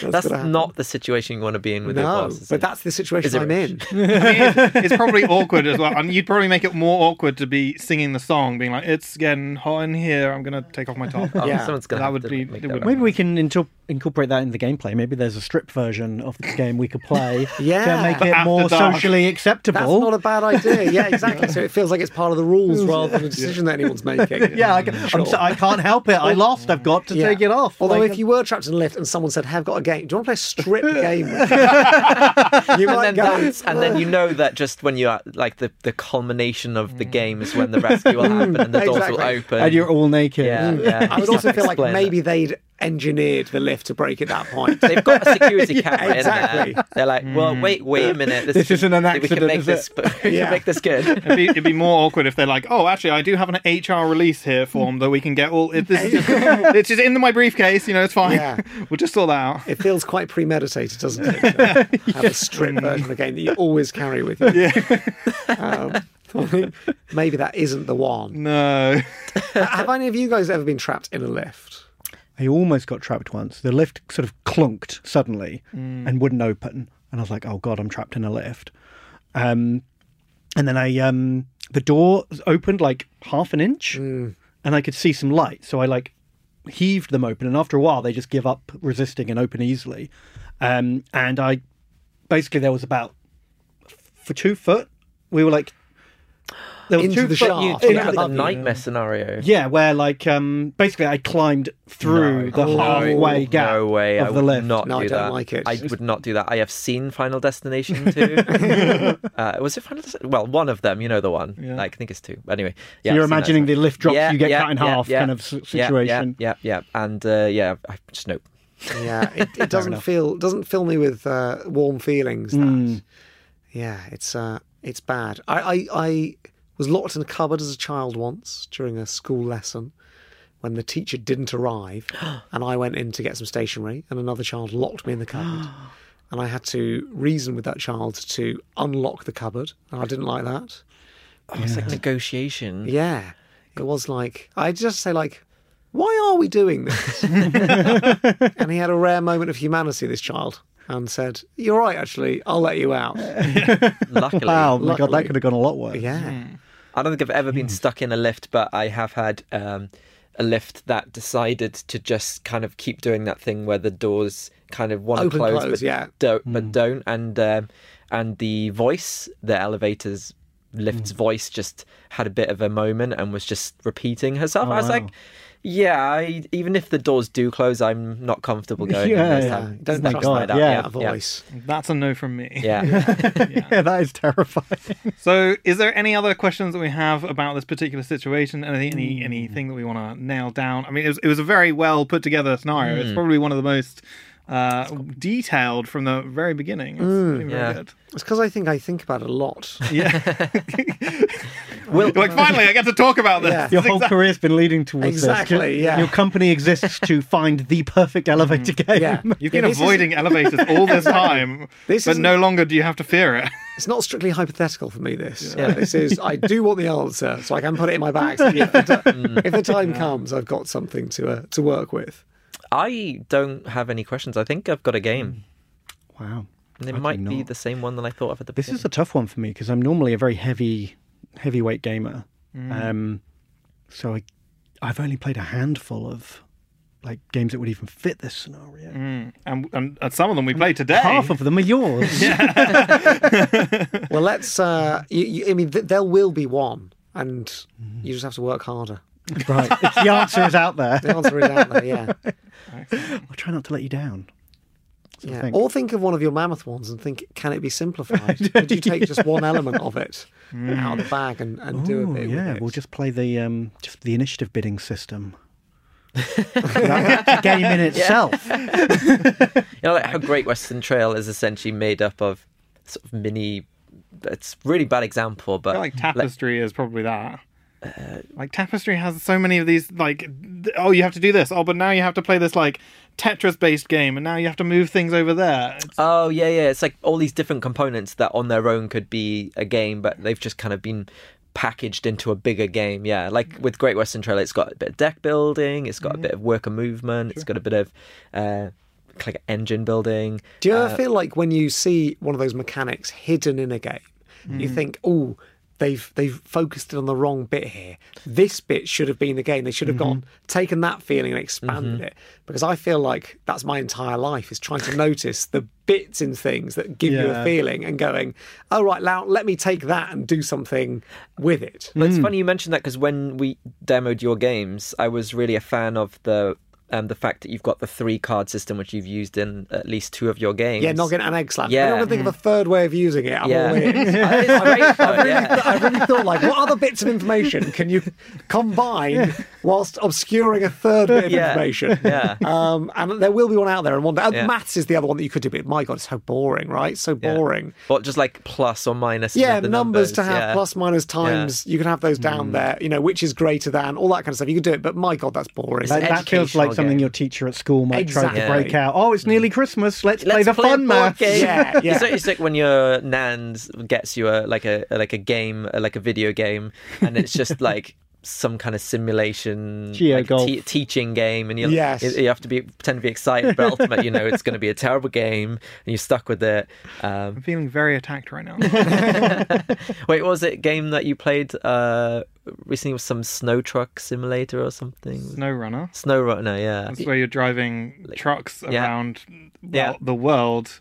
that's that's not the situation you want to be in with your no, boss. but it? that's the situation I'm in. I mean, it's, it's probably awkward as well, and you'd probably make it more awkward to be singing the song, being like, "It's getting hot in here. I'm gonna take off my top." Oh, Yeah. someone's gonna That would be- make that would- up. Maybe we can intel- incorporate that in the gameplay. Maybe there's a strip version of the game we could play Yeah. to make it more dark. socially acceptable. That's not a bad idea. Yeah, exactly. So it feels like it's part of the rules rather than a decision that anyone's making. yeah, I, can, I'm so, I can't help it. I lost. I've got to Yeah. take it off. Although Like, if you were trapped in a lift and someone said, "Have I've got a game. Do you want to play a strip game?" with me?" you and then go. that's, and then you know that just when you're like the, the culmination of the game is when the rescue will happen and the doors will open. and you're all naked. yeah, mm. yeah. I would also feel like maybe it. they'd engineered the lift to break at that point. They've got a security camera exactly. in there. They're like, well, wait, wait a minute. This isn't an accident. We can make is this. it? We Yeah. can make this good. It'd be, it'd be more awkward if they're like, "Oh, actually, I do have an HR release here form that we can get all. It, this is just, it's just in my briefcase. You know, it's fine. Yeah. we'll just sort that out." It feels quite premeditated, doesn't it? To have a strip version of the game that you always carry with you. Yeah. Um, maybe that isn't the one. No. Have any of you guys ever been trapped in a lift? I almost got trapped once. The lift sort of clunked suddenly and wouldn't open, and I was like, "Oh God, I'm trapped in a lift." Um, and then I um, the door opened like half an inch, and I could see some light. So I like heaved them open, and after a while, they just give up resisting and open easily. Um, and I basically there was about for two foot. We were like there was Into two the shaft. You Yeah, talking I the you. nightmare scenario. Yeah, where like um basically I climbed through the No. halfway gap No way. I of the would lift. not No, do I don't that. like it. I would not do that. I have seen Final Destination 2. uh, was it Final Destination? Well, one of them. You know the one. Yeah. I think it's two. Anyway. So you're I've imagining the lift drops, Yeah, you get yeah, cut in yeah, half yeah. kind of s- Yeah, situation. Yeah, yeah, yeah. And uh, yeah, I just nope. Yeah, it, it doesn't feel doesn't fill me with uh, warm feelings. That. Yeah, it's uh, it's bad. I, I I was locked in a cupboard as a child once during a school lesson when the teacher didn't arrive, and I went in to get some stationery, and another child locked me in the cupboard. And I had to reason with that child to unlock the cupboard, and I didn't like that. Oh, it's like negotiation. Yeah, it was like I just say like, why are we doing this? and he had a rare moment of humanity. This child, and said, "You're right, actually. I'll let you out." Luckily, Wow, my God, that could have gone a lot worse. Yeah. Hmm. I don't think I've ever been stuck in a lift, but I have had um, a lift that decided to just kind of keep doing that thing where the doors kind of want to close, close, but yeah. don't, but don't, and um, and the voice, the elevator's lift's voice, just had a bit of a moment and was just repeating herself. Oh, I was wow. like. Yeah, I, even if the doors do close, I'm not comfortable going. Yeah, this yeah. time. Don't oh My trust God, that, yeah. that voice. That's a no from me. Yeah. Yeah, that is terrifying. So, is there any other questions that we have about this particular situation? Anything, any hmm. anything that we want to nail down? I mean, it was, it was a very well put together scenario. It's hmm. probably one of the most uh, detailed from the very beginning. It's really very yeah. good. It's because I think I think about it a lot. Yeah. well, like finally, I get to talk about this. Yeah. Your whole career's been leading towards Exactly, this. Your- yeah. Your company exists to find the perfect elevator game. Yeah. You've Yeah, been is- avoiding elevators all this time, This but isn't- no longer do you have to fear it. It's not strictly hypothetical for me. This, yeah. this is. I do want the answer, so I can put it in my bag. So if, the ti- if the time comes, I've got something to uh, to work with. I don't have any questions. I think I've got a game. Wow. And it I might be the same one that I thought of at the This beginning. This is a tough one for me because I'm normally a very heavy, heavyweight gamer. Um, so I, I've only played a handful of like games that would even fit this scenario. And, and, and some of them we played today. Half of them are yours. Well, let's. Uh, you, you, I mean, th- there will be one, and you just have to work harder. right. The answer is out there. The answer is out there. Yeah, I'll try not to let you down. Yeah. think. Or think of one of your mammoth ones and think, can it be simplified? Could you take just one element of it out of the bag and, and do a bit? yeah, with it? we'll just play the um, just the initiative bidding system. That's a game in itself. You know, like how Great Western Trail is essentially made up of sort of mini. It's a really bad example, I but feel like Tapestry is probably that. Like Tapestry has so many of these. Like, th- oh, you have to do this. Oh, but now you have to play this like Tetris-based game, and now you have to move things over there. It's- Oh yeah, yeah. It's like all these different components that on their own could be a game, but they've just kind of been packaged into a bigger game. Yeah, like with Great Western Trail, it's got a bit of deck building, it's got a bit of worker movement, it's got a bit of uh, like engine building. Do you Uh, ever feel like when you see one of those mechanics hidden in a game, Mm. you think, "Oh, they've they've focused it on the wrong bit here. This bit should have been the game. They should have Mm-hmm. gone taken that feeling and expanded it." Because I feel like that's my entire life is trying to notice the bits in things that give you a feeling and going, "Oh right, now let me take that and do something with it." But it's funny you mentioned that because when we demoed your games, I was really a fan of the um, the fact that you've got the three card system, which you've used in at least two of your games. Yeah, noggin and Egg Slam. Yeah. Yeah. I think of a third way of using it. I'm Yeah. all in. It's I really, yeah. I really thought, like, what other bits of information can you combine whilst obscuring a third bit of Yeah. information? Yeah. Um, and there will be one out there. And one and Yeah. maths is the other one that you could do. But my God, it's so boring, right? So Yeah. boring. What just like plus or minus? Yeah, the numbers, to have yeah. plus, minus, times. You can have those down there. You know, which is greater than all that kind of stuff. You could do it, but my God, that's boring. That, that feels like educational something your teacher at school might try Exactly. to break out. Oh, it's nearly mm. Christmas. Let's, play Let's the play fun math. game. Yeah, yeah. It's, like, it's like when your nans gets you a like a like a game, like a video game, and it's just like some kind of simulation like, te- teaching game, and you Yes. you, you have to be pretend to be excited, but ultimately you know it's going to be a terrible game, and you're stuck with it. Um, I'm feeling very attacked right now. wait, what was it game that you played uh, recently? Was some snow truck simulator or something? Snow Runner. Snow Runner, yeah. That's where you're driving trucks yeah. around well, Yeah. the world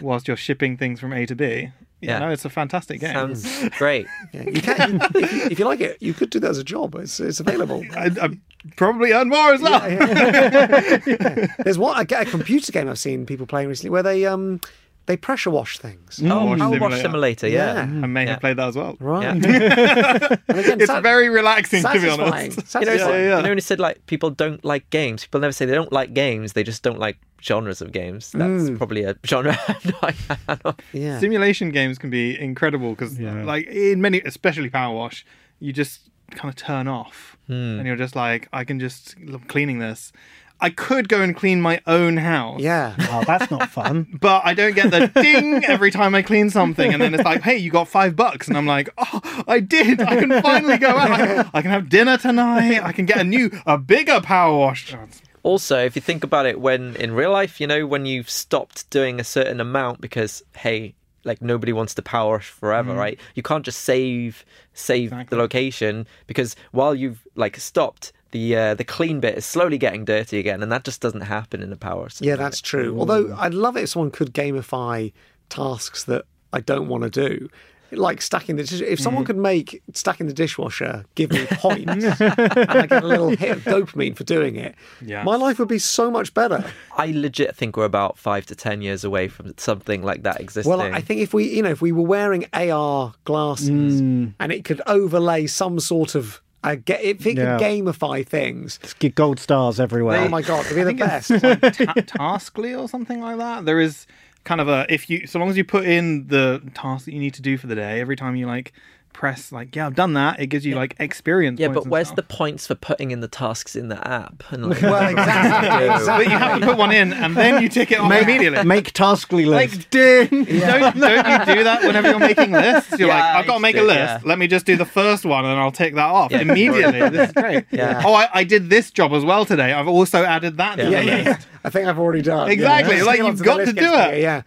whilst you're shipping things from A to B. Yeah, Yeah. no, it's a fantastic game. Sounds great. Yeah, you can, if, you, if you like it, you could do that as a job. It's, it's available. I, I probably earn more as well. There's one a, a computer game I've seen people playing recently where they um they pressure wash things. Mm. Oh, Wash Power Wash Simulator. Simulator, yeah. Yeah. I may Yeah. have played that as well. Right. Yeah. again, It's sa- very relaxing, to be satisfying. honest. You know, it's Satisfying. like, yeah. you know when you said like people don't like games, people never say they don't like games. They just don't like genres of games. That's mm. probably a genre I'm not a. Yeah. Simulation games can be incredible because, Yeah. like, in many, especially Power Wash, you just kind of turn off hmm. and you're just like, I can just I'm cleaning this. I could go and clean my own house. Yeah. Oh, that's not fun. But I don't get the ding every time I clean something, and then it's like, "Hey, you got five bucks," and I'm like, "Oh, I did! I can finally go out. I can, I can have dinner tonight. I can get a new, a bigger power wash." Also, if you think about it, when in real life, you know, when you've stopped doing a certain amount because, hey, like nobody wants to power wash forever, mm. right? You can't just save save the location because while you've like stopped, the uh, the clean bit is slowly getting dirty again, and that just doesn't happen in a power. Yeah, that's true. Although I'd love it if someone could gamify tasks that I don't want to do. Like stacking the dish- if someone could make stacking the dishwasher give me points and I get a little hit of dopamine for doing it, Yeah. my life would be so much better. I legit think we're about five to ten years away from something like that existing. Well, I think if we, you know, if we were wearing AR glasses and it could overlay some sort of, uh, get, if it Yeah. could gamify things, Just get gold stars everywhere. oh my god, it'd be the best. like ta- Taskly or something like that. There is kind of a if you so long as you put in the task that you need to do for the day every time you like press like yeah I've done that it gives you like experience. yeah, points but where's stuff. the points for putting in the tasks in the app? And like, well, exactly. But you have to put one in and then you tick it off immediately. Make Taskly list. like ding! Don't, don't you do that whenever you're making lists? You're like, I've got to I make a list. yeah. Let me just do the first one and I'll tick that off Yeah. immediately. This is great. Yeah. Oh, I, I did this job as well today. I've also added that. to yeah, the yeah, list. I think I've already done. Exactly, Yeah. like, Stick you've got to do bigger, it. Yeah.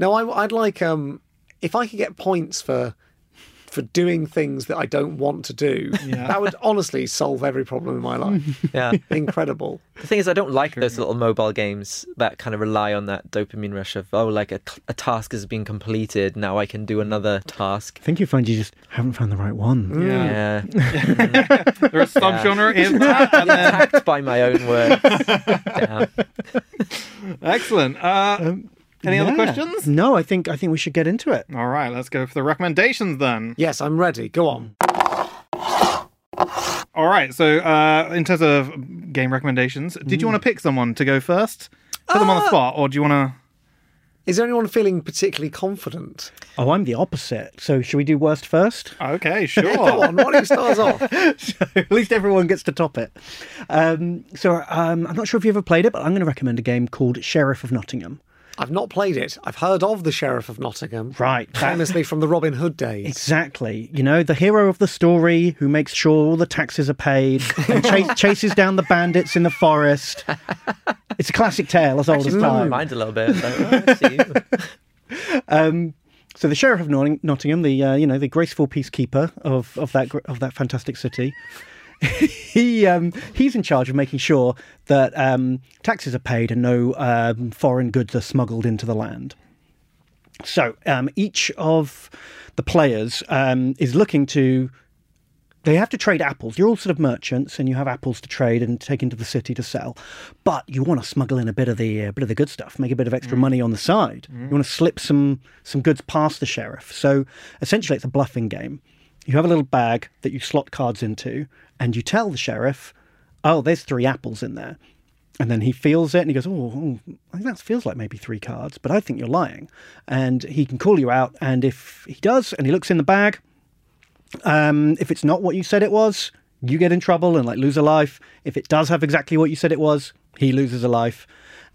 No, I, I'd like um, if I could get points for for doing things that I don't want to do. Yeah. That would honestly solve every problem in my life. yeah. Incredible. The thing is, I don't like those little mobile games that kind of rely on that dopamine rush of oh, like a, a task has been completed, now I can do another task. I think you find you just haven't found the right one. Yeah. Yeah, There are subgenre is that. And then, attacked by my own words. Excellent. Uh, any other questions? No, I think I think we should get into it. All right, let's go for the recommendations then. Yes, I'm ready. Go on. All right, so uh, in terms of game recommendations, did you want to pick someone to go first? Put them on the spot, or do you want to? Is there anyone feeling particularly confident? Oh, I'm the opposite. So should we do worst first? Okay, sure. Go sure. on. Why don't you start off? so at least everyone gets to top it. Um, so um, I'm not sure if you ever played it, but I'm going to recommend a game called Sheriff of Nottingham. I've not played it. I've heard of the Sheriff of Nottingham. Right. that- Famously from the Robin Hood days. Exactly. You know, the hero of the story who makes sure all the taxes are paid and chase, chases down the bandits in the forest. It's a classic tale as old as Actually, blown my time. mind a little bit. Like, oh, I see. Um, so the sheriff of Nottingham, the uh, you know the graceful peacekeeper of of that of that fantastic city, he um, he's in charge of making sure that um, taxes are paid and no um, foreign goods are smuggled into the land. So um, each of the players um, is looking to. They have to trade apples. You're all sort of merchants, and you have apples to trade and take into the city to sell. But you want to smuggle in a bit of the uh, bit of the good stuff, make a bit of extra money on the side. You want to slip some some goods past the sheriff. So essentially, it's a bluffing game. You have a little bag that you slot cards into, and you tell the sheriff, "Oh, there's three apples in there." And then he feels it and he goes, oh, oh, I think that feels like maybe three cards, but I think you're lying. And he can call you out. And if he does, and he looks in the bag, um, if it's not what you said it was, you get in trouble and like lose a life. If it does have exactly what you said it was, he loses a life.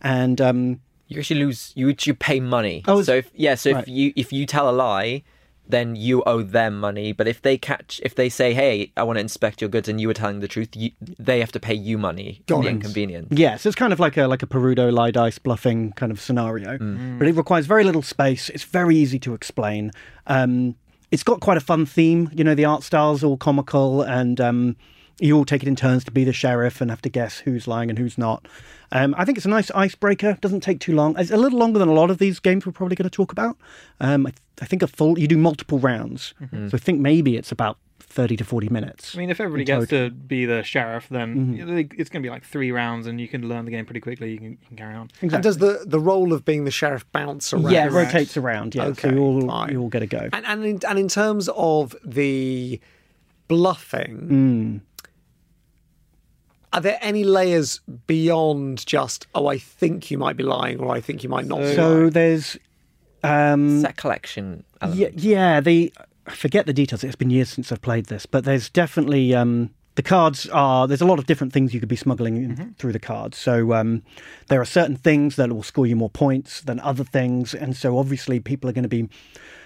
And um, You actually lose. You you pay money. Oh, so if, yeah. So right. if you if you tell a lie, then you owe them money. But if they catch, if they say, "Hey, I want to inspect your goods," and you were telling the truth, you, they have to pay you money for the inconvenience. Yeah, so it's kind of like a like a Perudo lie dice bluffing kind of scenario, but it requires very little space. It's very easy to explain. Um, it's got quite a fun theme. You know, the art style's all comical, and um, you all take it in turns to be the sheriff and have to guess who's lying and who's not. Um, I think it's a nice icebreaker. Doesn't take too long. It's a little longer than a lot of these games we're probably going to talk about. Um, I, I think a full you do multiple rounds, so I think maybe it's about thirty to forty minutes. I mean, if everybody gets to be the sheriff, then you know, it's going to be like three rounds, and you can learn the game pretty quickly. You can, you can carry on. And does the, the role of being the sheriff bounce around? Yeah, it rotates around. Yeah, Okay, so you all fine. you all get a go. And and in, and in terms of the bluffing, Hmm. Are there any layers beyond just oh, I think you might be lying or I think you might not be So lying? there's, um, Set collection. yeah, element. yeah, the I forget the details. It's been years since I've played this, but there's definitely um, the cards are. There's a lot of different things you could be smuggling in through the cards. So um, there are certain things that will score you more points than other things, and so obviously people are going to be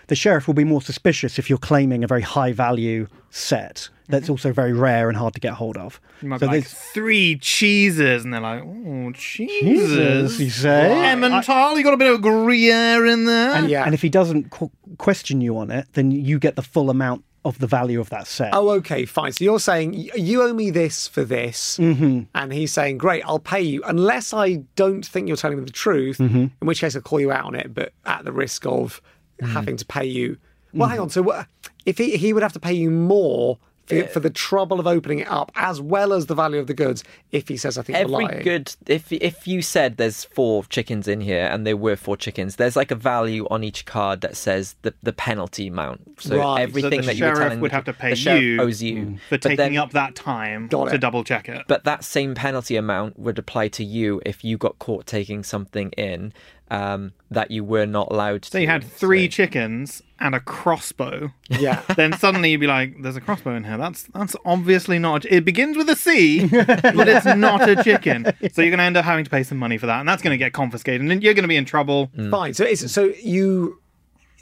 the sheriff will be more suspicious if you're claiming a very high value set that's also very rare and hard to get hold of. You might So be like, there's- three cheeses, and they're like, oh, Jesus, cheeses. you say? Emmental, you got a bit of Gruyere in there. And, Yeah. and if he doesn't qu- question you on it, then you get the full amount of the value of that set. Oh, okay, fine. So you're saying you owe me this for this, Mm-hmm. and he's saying, "Great, I'll pay you," unless I don't think you're telling me the truth. Mm-hmm. In which case, I'll call you out on it, but at the risk of Mm-hmm. having to pay you. Well, hang on. So if he he would have to pay you more for, for the trouble of opening it up, as well as the value of the goods, if he says, "I think Every lying." good if if you said there's four chickens in here and there were four chickens, there's like a value on each card that says the the penalty amount. So Right. So everything the that you were telling would have to pay you owes you for taking then- up that time to double check it. But that same penalty amount would apply to you if you got caught taking something in um, that you were not allowed to. so you had three So- chickens and a crossbow. Yeah. then suddenly you'd be like, "There's a crossbow in here. That's that's obviously not. A, it begins with a C, but it's not a chicken. So you're going to end up having to pay some money for that, and that's going to get confiscated, and you're going to be in trouble. Fine. So it's so you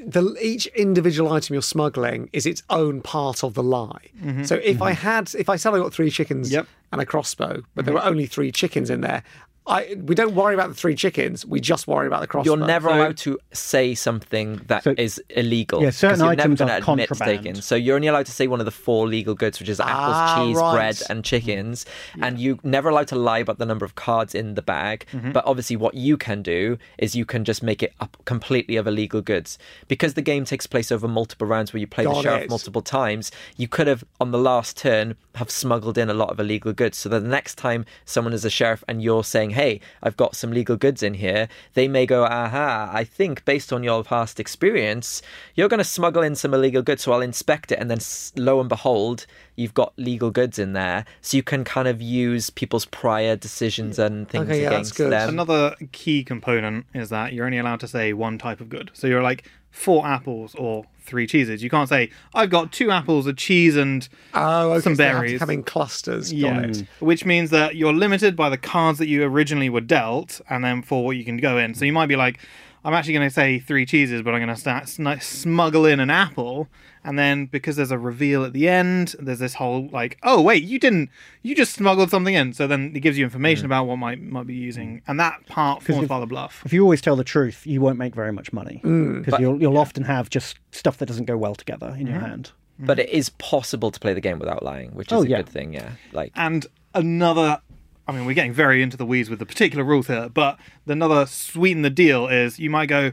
the each individual item you're smuggling is its own part of the lie. So if I had if I said I got three chickens Mm-hmm. Yep. Mm-hmm. and a crossbow, but there were only three chickens in there, I we don't worry about the three chickens. We just worry about the crossbow. You're never allowed to say something that is So- illegal. Yeah, certain 'cause you're items gonna are admit contraband. taking. So you're only allowed to say one of the four legal goods, which is apples, Ah, cheese, right. bread, and chickens. And you're never allowed to lie about the number of cards in the bag. Mm-hmm. But obviously, what you can do is you can just make it up completely of illegal goods. Because the game takes place over multiple rounds where you play the sheriff it. multiple times, you could have, on the last turn, have smuggled in a lot of illegal goods. So that the next time someone is a sheriff and you're saying, hey, I've got some legal goods in here, they may go, aha, I think based on your past experience, you're going to smuggle in some illegal goods. So I'll inspect it. And then lo and behold, you've got legal goods in there. So you can kind of use people's prior decisions and things Okay, yeah, that's against good. them. Another key component is that you're only allowed to say one type of good. So you're like four apples or three cheeses. You can't say I've got two apples, a cheese, and oh, okay, some so they have to berries. in clusters. Got Yeah, it. Mm. which means that you're limited by the cards that you originally were dealt, and then for what you can go in. So you might be like, I'm actually going to say three cheeses, but I'm going to start sn- smuggle in an apple, and then because there's a reveal at the end, there's this whole like, oh wait, you didn't, you just smuggled something in. So then it gives you information about what might might be using, and that part forms if- part of the bluff. If you always tell the truth, you won't make very much money Mm. because you'll you'll often have just stuff that doesn't go well together in your hand. but it is possible to play the game without lying, which is Oh, a yeah. good thing. Yeah. Like, And another, I mean, we're getting very into the weeds with the particular rules here, but another sweeten the deal is you might go,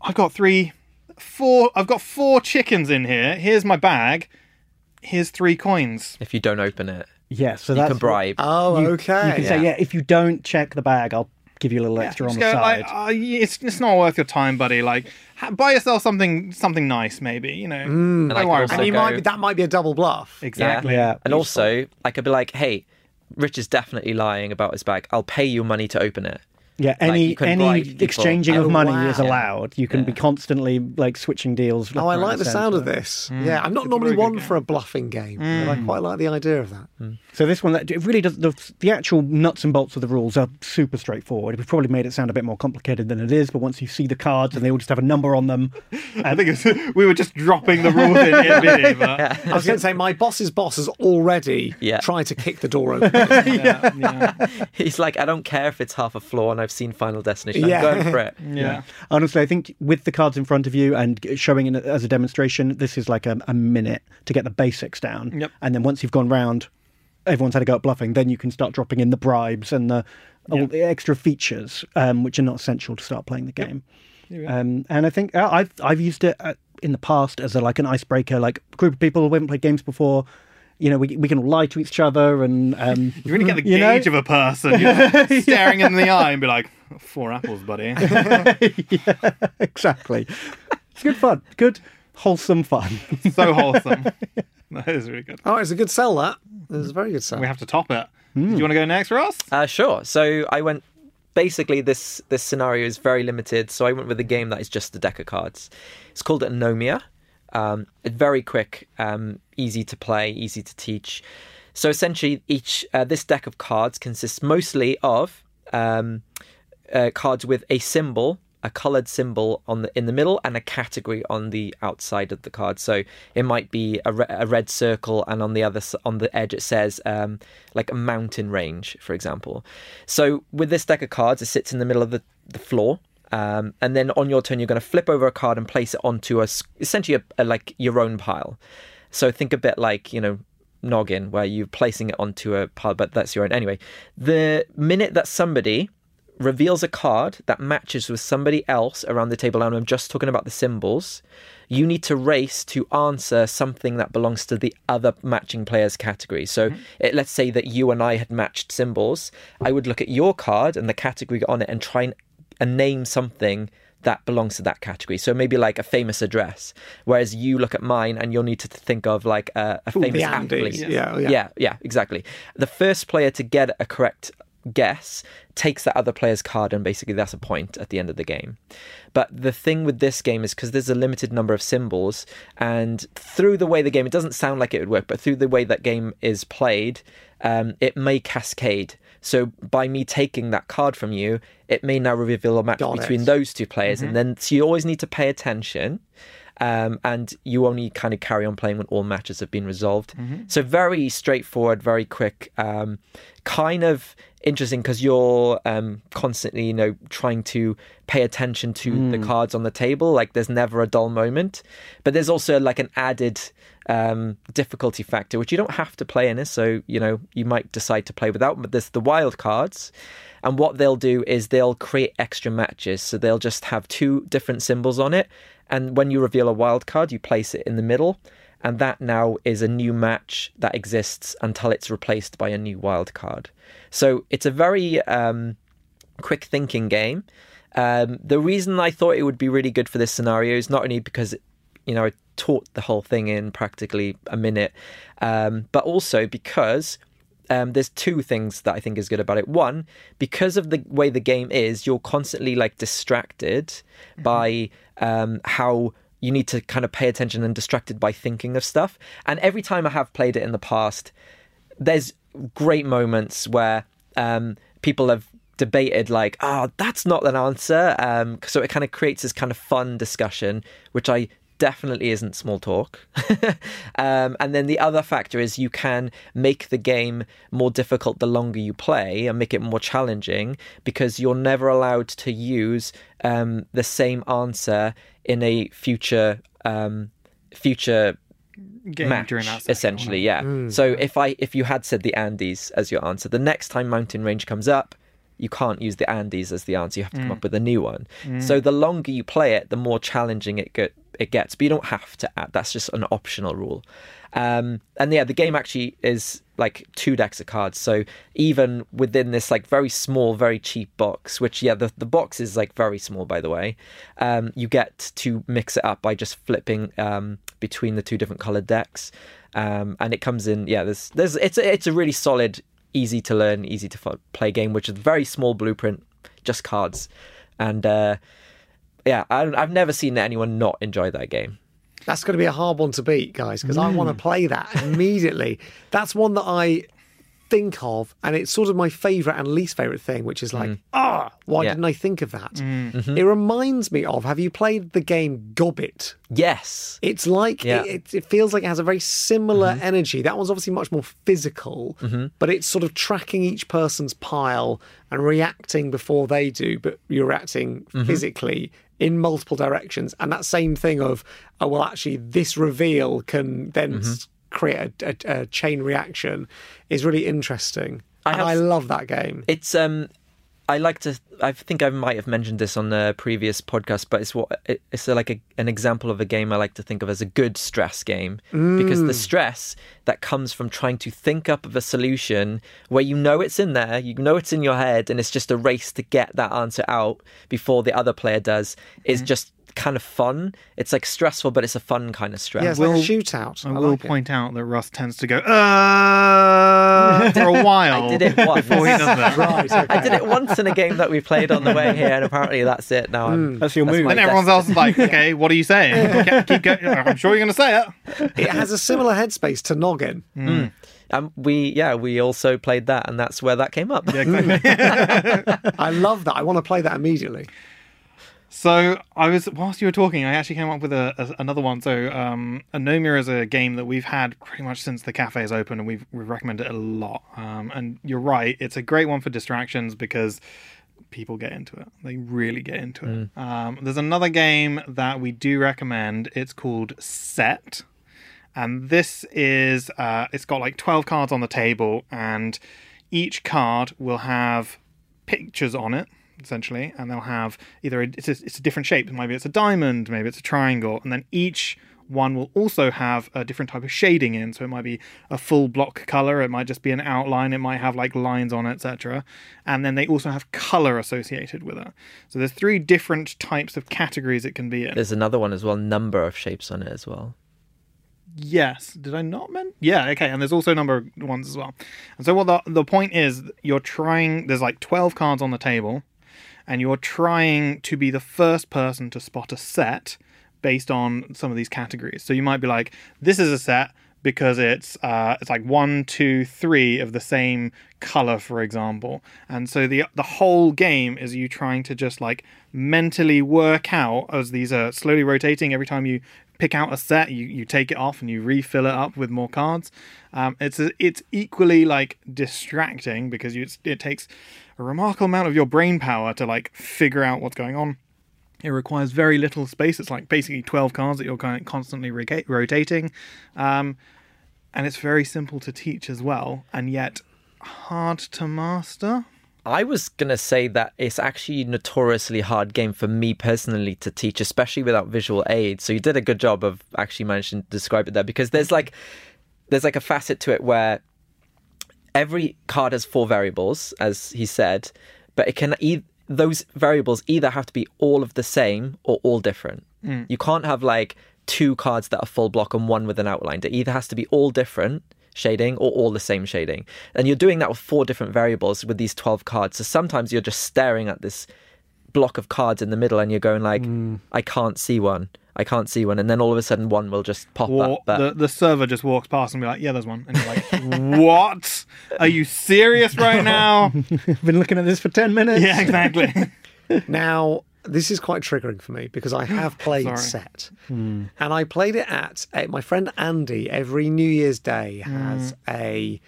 I've got three, four, I've got four chickens in here. Here's my bag. Here's three coins. if you don't open it, Yeah, so you that's can what- bribe. Oh, you, okay. You can say, yeah, if you don't check the bag, I'll give you a little extra on the go, side. like, uh, it's, it's not worth your time, buddy. Like, ha- buy yourself something something nice, maybe. You know, And don't can worry and you go- might be, that might be a double bluff. Exactly. Yeah. And also, I could be like, hey, Rich is definitely lying about his bag. I'll pay you money to open it. Yeah, any you can any exchanging Oh, of money wow. is allowed. You can be constantly like switching deals. Oh, I like and the sound of centre. this. Hmm. Yeah, I'm not It's normally one game. for a bluffing game, but I hmm. quite like the idea of that. Hmm. So this one, that it really does. The, the actual nuts and bolts of the rules are super straightforward. We've probably made it sound a bit more complicated than it is, but once you see the cards and they all just have a number on them, I think it's, we were just dropping the rules in here, but I was going to say, my boss's boss has already Yeah. tried to kick the door open. yeah, yeah. He's like, I don't care if it's half a floor and I've seen Final Destination. Yeah. I'm going for it. yeah. honestly, I think with the cards in front of you and showing it as a demonstration, this is like a, a minute to get the basics down. Yep. And then once you've gone round, everyone's had a go at bluffing. Then you can start dropping in the bribes and the all the extra features, um, which are not essential to start playing the game. Um, and I think uh, I've I've used it uh, in the past as a, like an icebreaker, like group of people who haven't played games before. You know, we we can all lie to each other, and um, You really get the You know? gauge of a person. You're just staring in the eye and be like, four apples, buddy. yeah, exactly. It's good fun, good wholesome fun. so wholesome. That is really good. oh, it's a good sell, that. It's a very good sell. We have to top it. Do you want to go next, Ross? Uh, sure. So I went. Basically, this this scenario is very limited. So I went with a game that is just a deck of cards. It's called Anomia. Um, very quick, um, easy to play, easy to teach. So essentially, each uh, this deck of cards consists mostly of um, uh, cards with a symbol a colored symbol on the in the middle and a category on the outside of the card. So it might be a, re- a red circle, and on the other on the edge it says um, like a mountain range, for example. So with this deck of cards, it sits in the middle of the, the floor. Um, and then on your turn, you're going to flip over a card and place it onto a essentially a, a, like your own pile. So think a bit like you know noggin, where you're placing it onto a pile, but that's your own anyway. The minute that somebody reveals a card that matches with somebody else around the table, and I'm just talking about the symbols, you need to race to answer something that belongs to the other matching player's category. So it, let's say that you and I had matched symbols. I would look at your card and the category on it and try and, and name something that belongs to that category. So maybe like a famous address, whereas you look at mine and you'll need to think of like a, a Ooh, famous athlete. Yeah, yeah. yeah, yeah, exactly. The first player to get a correct guess takes that other player's card and basically that's a point at the end of the game. But the thing with this game is because there's a limited number of symbols and through the way the game it doesn't sound like it would work, but through the way that game is played, um, it may cascade. So by me taking that card from you, it may now reveal a match Got it. between those two players, and mm-hmm. then so you always need to pay attention. Um, and you only kind of carry on playing when all matches have been resolved. So very straightforward, very quick, um, kind of interesting because you're um, constantly, you know, trying to pay attention to the cards on the table. Like there's never a dull moment, but there's also like an added um, difficulty factor, which you don't have to play in this. So you know, you might decide to play without. But there's the wild cards. And what they'll do is they'll create extra matches. So they'll just have two different symbols on it. And when you reveal a wild card, you place it in the middle. And that now is a new match that exists until it's replaced by a new wild card. So it's a very um, quick thinking game. Um, the reason I thought it would be really good for this scenario is not only because, you know, I taught the whole thing in practically a minute, um, but also because um, there's two things that I think is good about it. One, because of the way the game is, you're constantly like distracted by um, how you need to kind of pay attention and distracted by thinking of stuff. And every time I have played it in the past, there's great moments where um, people have debated like, oh, that's not an answer. Um, so it kind of creates this kind of fun discussion, which I definitely isn't small talk. um, and then the other factor is you can make the game more difficult the longer you play and make it more challenging because you're never allowed to use um, the same answer in a future um, future Game match during that essentially yeah. So if i if you had said the andes as your answer the next time mountain range comes up you can't use the andes as the answer. You have to come up with a new one. So the longer you play it the more challenging it get, it gets but you don't have to add that's just an optional rule. Um, and yeah the game actually is like two decks of cards. So even within this like very small very cheap box which yeah the, the box is like very small by the way um, you get to mix it up by just flipping um, between the two different colored decks. Um, and it comes in yeah there's there's it's a, it's a really solid easy to learn easy to play game which is very small blueprint just cards. And uh, yeah I, i've never seen anyone not enjoy that game That's going to be a hard one to beat, guys, because I mm. want to play that immediately. That's one that I think of, and it's sort of my favourite and least favourite thing, which is like, mm. ah, why Yeah. didn't I think of that? Mm. Mm-hmm. It reminds me of have you played the game Gobbit? yes It's like Yeah. it, it, it feels like it has a very similar mm-hmm. energy. That one's obviously much more physical, mm-hmm. but it's sort of tracking each person's pile and reacting before they do, but you're reacting physically in multiple directions. And that same thing of, oh well, actually, this reveal can then s- create a, a, a chain reaction is really interesting. I and have- I love that game. It's um, I like to. I think I might have mentioned this on the previous podcast, but it's what it, it's like a, an example of a game I like to think of as a good stress game because the mm. stress that comes from trying to think up of a solution where you know it's in there, you know it's in your head, and it's just a race to get that answer out before the other player does is mm. just kind of fun. It's like stressful, but it's a fun kind of stress. Yeah, it's like a will- shootout. I I will like it. point out that Russ tends to go uh, for a while. I did it once. before he does that. Right, okay. I did it once in a game that we played on the way here, and apparently that's it. Now I'm, That's your move. my And everyone else is like, okay, what are you saying? Keep- Keep going. I'm sure you're going to say it. It has a similar headspace to Noggin. Um, we yeah, we also played that, and that's where that came up. Yeah, exactly. I love that. I want to play that immediately. So I was whilst you were talking, I actually came up with a, a another one. So um, Anomia is a game that we've had pretty much since the cafe is open, and we've we've recommended it a lot. Um, and you're right, it's a great one for distractions because people get into it. They really get into it. Um, there's another game that we do recommend. It's called Set, and this is uh, it's got like 12 cards on the table, and each card will have pictures on it essentially, and they'll have either a, it's a, it's a different shape. Maybe it's a diamond, maybe it's a triangle, and then each one will also have a different type of shading in. So it might be a full block color, it might just be an outline, it might have like lines on it, etc. And then they also have color associated with it. So there's three different types of categories it can be in. There's another one as well, number of shapes on it as well. Yes. Did I not mean? Yeah. Okay. And there's also a number of ones as well. And so what the the point is, you're trying. There's like twelve cards on the table, and you're trying to be the first person to spot a set based on some of these categories. So you might be like, this is a set because it's uh, it's like one, two, three of the same color, for example. And so the the whole game is you trying to just like mentally work out as these are slowly rotating every time you pick out a set you, you take it off and you refill it up with more cards. Um, it's a, it's equally like distracting because you, it takes a remarkable amount of your brain power to like figure out what's going on. It requires very little space. It's like basically 12 cards that you're kind of constantly rotating. Um, and it's very simple to teach as well and yet hard to master I was gonna say that it's actually a notoriously hard game for me personally to teach, especially without visual aid. So you did a good job of actually managing to describe it there because there's like there's like a facet to it where every card has four variables, as he said, but it can e- those variables either have to be all of the same or all different. Mm. You can't have like two cards that are full block and one with an outline. It either has to be all different shading or all the same shading. And you're doing that with four different variables with these 12 cards. So sometimes you're just staring at this block of cards in the middle and you're going like mm. I can't see one. I can't see one and then all of a sudden one will just pop Or up. But the, the server just walks past and be like, yeah, there's one. And you're like, what? Are you serious right now? I've been looking at this for 10 minutes. yeah, exactly. Now, this is quite triggering for me because I have played Sorry. Set. And I played it at uh, my friend Andy every New Year's Day has a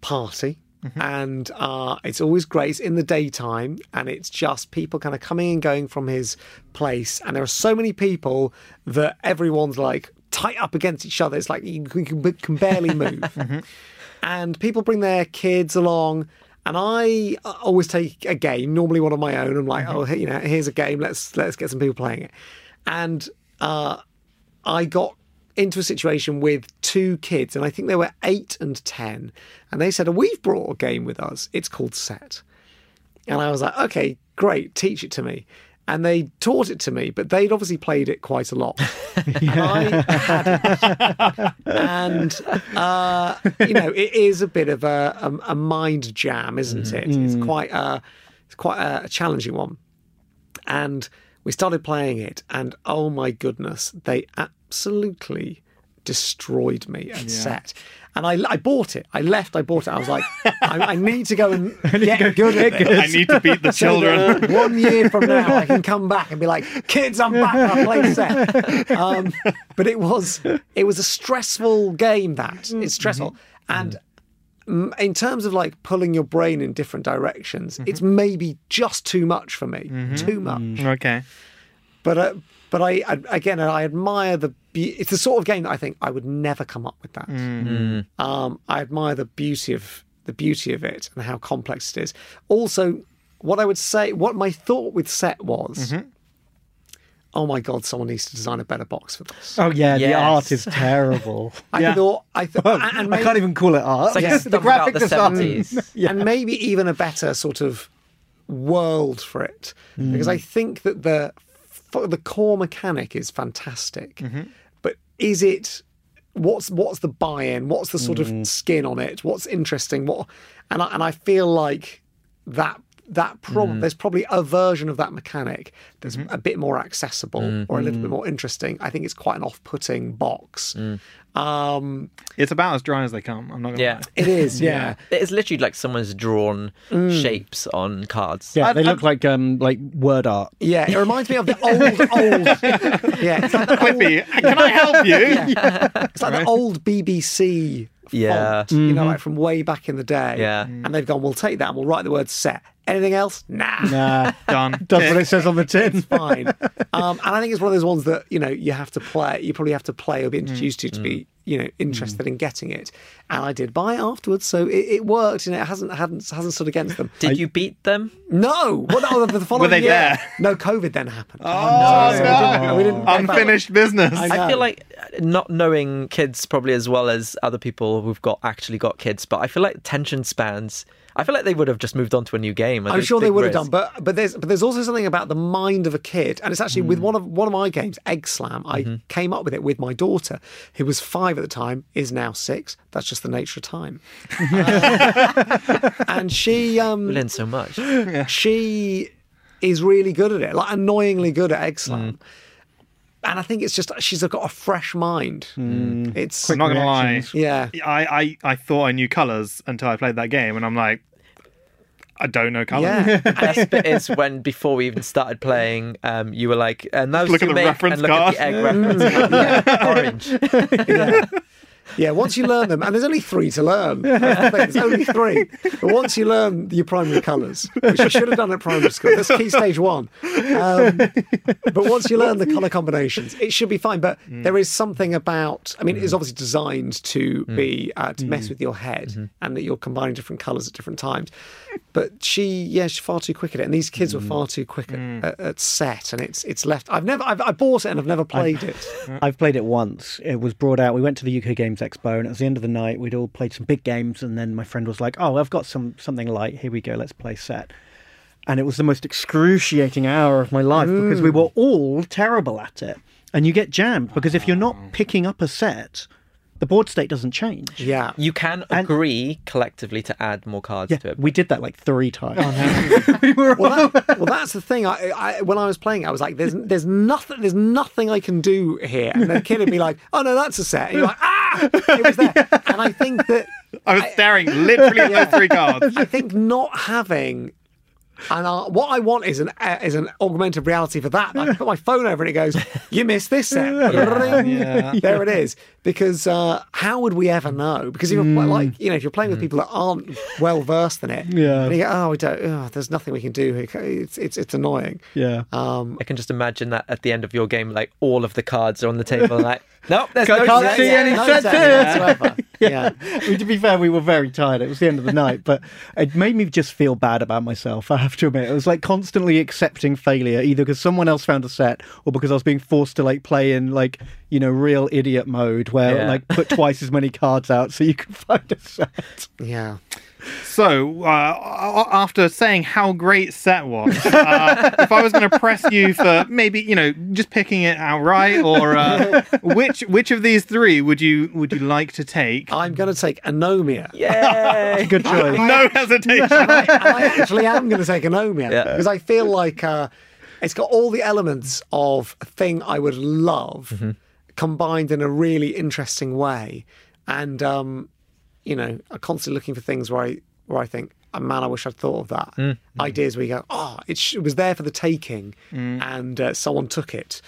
party. And uh, it's always great. It's in the daytime, and it's just people kind of coming and going from his place. And there are so many people that everyone's like tight up against each other. It's like you can, can, can barely move. and people bring their kids along and I always take a game, normally one of my own. I'm like, oh, you know, here's a game. Let's let's get some people playing it. And uh, I got into a situation with two kids, and I think they were eight and ten, and they said, oh, "We've brought a game with us. It's called Set." And I was like, "Okay, great, teach it to me." And they taught it to me, but they'd obviously played it quite a lot. And I hadn't. and uh, you know, it is a bit of a, a, a mind jam, isn't it? It's quite a, it's quite a challenging one. And we started playing it, and oh my goodness, they absolutely destroyed me at set. And I, I bought it. I left. I bought it. I was like, I, I need to go and get good at this. I need to beat the children. that one year from now, I can come back and be like, "Kids, I'm back. I play set." Um, but it was it was a stressful game. That it's stressful, and mm, in terms of like pulling your brain in different directions, it's maybe just too much for me. Too much. Okay. But uh, but I, I again I admire the. Be- it's the sort of game that I think I would never come up with that. Mm. Mm. Um, I admire the beauty of the beauty of it and how complex it is. Also, what I would say, what my thought with set was. Mm-hmm. Oh my god! Someone needs to design a better box for this. Oh, yeah, the art is terrible. I thought, I thought, and, and I can't even call it art. It's like Yeah. stuff about the design. 70s. and maybe even a better sort of world for it mm. because I think that the f- the core mechanic is fantastic, but is it what's what's the buy-in? What's the sort of skin on it? What's interesting? What and I, and I feel like that that prob- Mm. there's probably a version of that mechanic that's Mm-hmm. a bit more accessible Mm. or a little bit more interesting. I think it's quite an off-putting box. Um, It's about as dry as they come. I'm not gonna Yeah. lie. it is, yeah. It's literally like someone's drawn shapes on cards. Yeah, I'd- they look I'd- like um like word art. Yeah, it reminds me of the old, old. Yeah, it's like the old, Clippy, can I help you? it's like the old BBC Yeah. font, you know, like from way back in the day. Yeah. And they've gone, we'll take that and we'll write the word set. Anything else? Nah. Nah, Done. does what it says on the tin. Fine. Um, and I think it's one of those ones that, you know, you have to play, you probably have to play or be introduced to to be, you know, interested in getting it. And I did buy it afterwards, so it, it worked, and it hasn't, hadn't, hasn't stood against them. Did you beat them? No! Well, no, the following they year. there? No, COVID then happened. Oh, So we no. didn't- we didn't- Unfinished business. I I feel like uh, not knowing kids probably as well as other people who've got actually got kids, but I feel like attention spans. I feel like they would have just moved on to a new game. I I'm sure they big would have done, but but there's but there's also something about the mind of a kid, and it's actually with one of one of my games, Egg Slam. I came up with it with my daughter, who was five at the time, is now six. That's just the nature of time. Uh, and she We um learn so much. she is really good at it, like annoyingly good at Egg Slam. And I think it's just she's got a fresh mind. It's I'm not gonna lie. yeah. I, I, I thought I knew colours until I played that game, and I'm like, I don't know colours. Yeah, Best bit is when before we even started playing, um, you were like, and those Look two at the make, reference and look card. at the egg reference card. Orange. yeah. Yeah, once you learn them, and there's only three to learn. That's the There's only three. But once you learn your primary colours, which you should have done at primary school, that's key stage one. Um, but once you learn the colour combinations, it should be fine. But there is something about, I mean, it is obviously designed to be, uh, to mess with your head and that you're combining different colours at different times. But she, yeah, she's far too quick at it. And these kids were mm. far too quick at, mm. at, at set. And it's it's left, I've never, I've, I bought it and I've never played it. I've played it once. It was brought out. We went to the UK Games Expo, and it was the end of the night. We'd all played some big games, and then my friend was like, "Oh, I've got some something light. Here we go. Let's play set." And it was the most excruciating hour of my life because we were all terrible at it, and you get jammed because if you're not picking up a set, the board state doesn't change. Yeah. You can And- agree collectively to add more cards Yeah, to it. we did that like three times. well, that, well, that's the thing. I, I, when I was playing, I was like, "There's, there's nothing, there's nothing I can do here." And the kid would be like, "Oh no, that's a set." And you're like, "Ah, it was there." And I think that, I was staring literally at those three cards. I think not having, and uh, what I want is an uh, is an augmented reality for that. I put my phone over and it goes, "You missed this set." Ring. yeah. There it is. Because uh, how would we ever know? Because if you're pl- like, you know, if you're playing with people that aren't well versed in it, Yeah. and you go, "Oh, we don't. Oh, there's nothing we can do here." It's it's it's annoying. yeah. Um, I can just imagine that at the end of your game, like all of the cards are on the table, like, nope, there's Can't- no can't sets. see any no sets sense here. whatsoever. Yeah. I mean, to be fair, we were very tired. It was the end of the night, but it made me just feel bad about myself. I have to admit, it was like constantly accepting failure, either because someone else found a set or because I was being forced to like play in like you know real idiot mode, where Yeah. like put twice as many cards out so you can find a set. Yeah. So, uh, after saying how great set was, uh, if I was going to press you for maybe you know just picking it outright, or uh, which which of these three would you would you like to take? I'm going to take Anomia. Yeah, Good choice. No hesitation. I, I actually am going to take Anomia Yeah. because I feel like uh, it's got all the elements of a thing I would love Mm-hmm. combined in a really interesting way. And, um, you know, I'm constantly looking for things where I, where I think, oh, man, I wish I'd thought of that. Mm-hmm. Ideas where you go, oh, it, sh- it was there for the taking Mm. and uh, someone took it.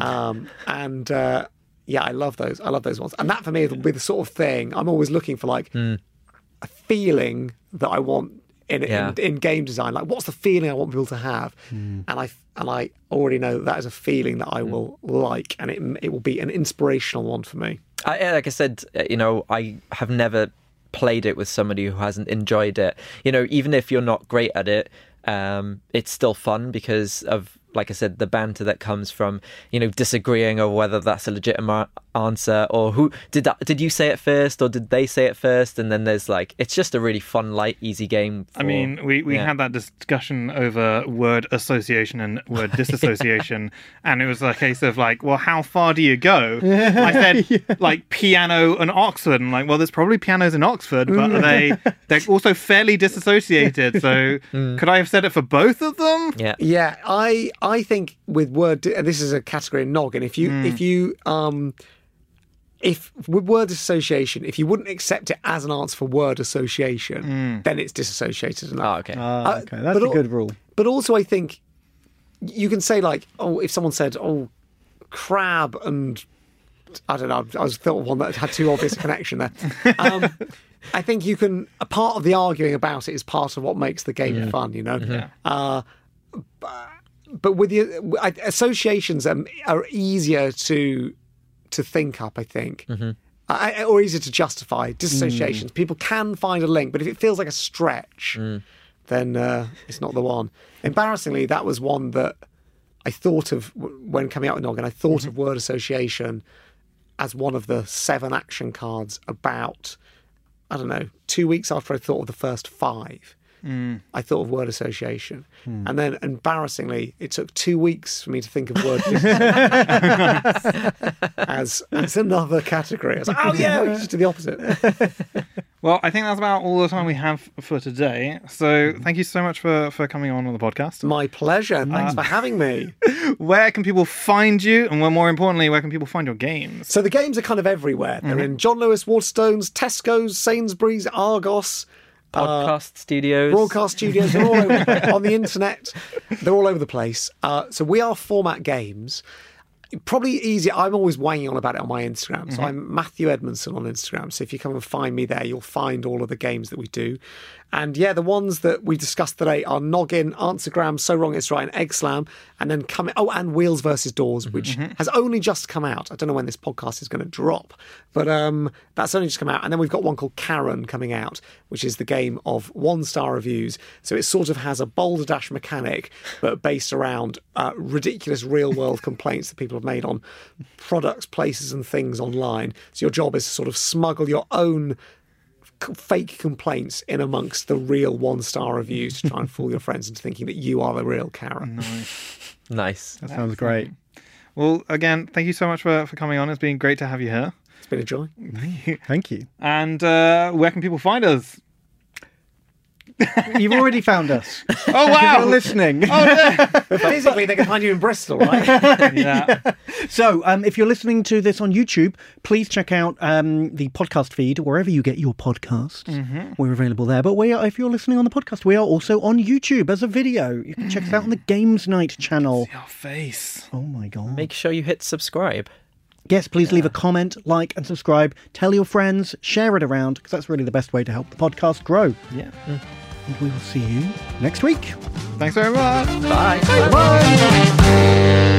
Um, and, uh, yeah, I love those. I love those ones. And that for me will be the sort of thing I'm always looking for, like Mm. a feeling that I want in, Yeah. in in game design. Like, what's the feeling I want people to have? And I and I already know that, that is a feeling that I will like, and it it will be an inspirational one for me. I, like I said, uh, you know, I have never played it with somebody who hasn't enjoyed it. You know, even if you're not great at it, um, it's still fun because of, like I said, the banter that comes from, you know, disagreeing over whether that's a legitimate answer or who did that did you say it first or did they say it first and then there's like it's just a really fun light easy game I mean, we, we yeah. had that discussion over word association and word disassociation, and it was a case of like, well, how far do you go? I said like piano and Oxford, and like, well, there's probably pianos in Oxford, but are mm. they they're also fairly disassociated. So mm. could I have said it for both of them? yeah Yeah, I I think with word this is a category in noggin. If you if mm. you um if with word association, if you wouldn't accept it as an answer for word association, then it's disassociated enough. oh okay Ah, Uh, okay, that's but a al- good rule. But also, I think you can say like, oh, if someone said, oh, crab and I don't know, I was thought of one that had too obvious a connection there. Um, I think you can. A part of the arguing about it is part of what makes the game fun. You know. Uh, but with the associations are, are easier to to think up, I think, mm-hmm. I, or easier to justify. Disassociations, mm. people can find a link, but if it feels like a stretch, mm. then uh, it's not the one. Embarrassingly, that was one that I thought of when coming out with Noggin. I thought of mm-hmm. word association as one of the seven action cards about, I don't know, two weeks after I thought of the first five. Mm. I thought of word association. Hmm. And then embarrassingly, it took two weeks for me to think of word as, as another category. I was like, oh yeah, we just do the opposite. Well, I think that's about all the time we have for today. So mm-hmm. thank you so much for, for coming on with the podcast. My pleasure. Uh, Thanks for having me. Where can people find you? And well, more importantly, where can people find your games? So the games are kind of everywhere. They're mm-hmm. in John Lewis, Waterstones, Tesco's, Sainsbury's, Argos, podcast studios broadcast studios. They're all over, on the internet. They're all over the place. Uh, so we are Format Games. Probably easier. I'm always wanging on about it on my Instagram. So I'm Matthew Edmondson on Instagram. So if you come and find me there, you'll find all of the games that we do. And yeah, the ones that we discussed today are Noggin, Answergram, So Wrong It's Right, and Egg Slam. And then coming, oh, and Wheels versus Doors, which has only just come out. I don't know when this podcast is going to drop, but um, that's only just come out. And then we've got one called Karen coming out, which is the game of one star reviews. So it sort of has a Balderdash mechanic, but based around uh, ridiculous real world complaints that people have made on products, places, and things online. So your job is to sort of smuggle your own fake complaints in amongst the real one star reviews to try and fool your friends into thinking that you are the real Karen. nice nice. That sounds great. Well, again, thank you so much for, for coming on. It's been great to have you here. It's been a joy. Thank you. And uh, where can people find us? You've already found us. Oh, wow! You're wow. listening. But physically, they can find you in Bristol, right? yeah. So, um, if you're listening to this on YouTube, please check out um, the podcast feed wherever you get your podcasts. We're available there. But we are, if you're listening on the podcast, we are also on YouTube as a video. You can check us out on the Games Night channel. Your face. Oh my god! make sure you hit subscribe yes, please leave a comment, like, and subscribe. Tell your friends, share it around because that's really the best way to help the podcast grow. Yeah. And we will see you next week. Thanks very much. bye Bye.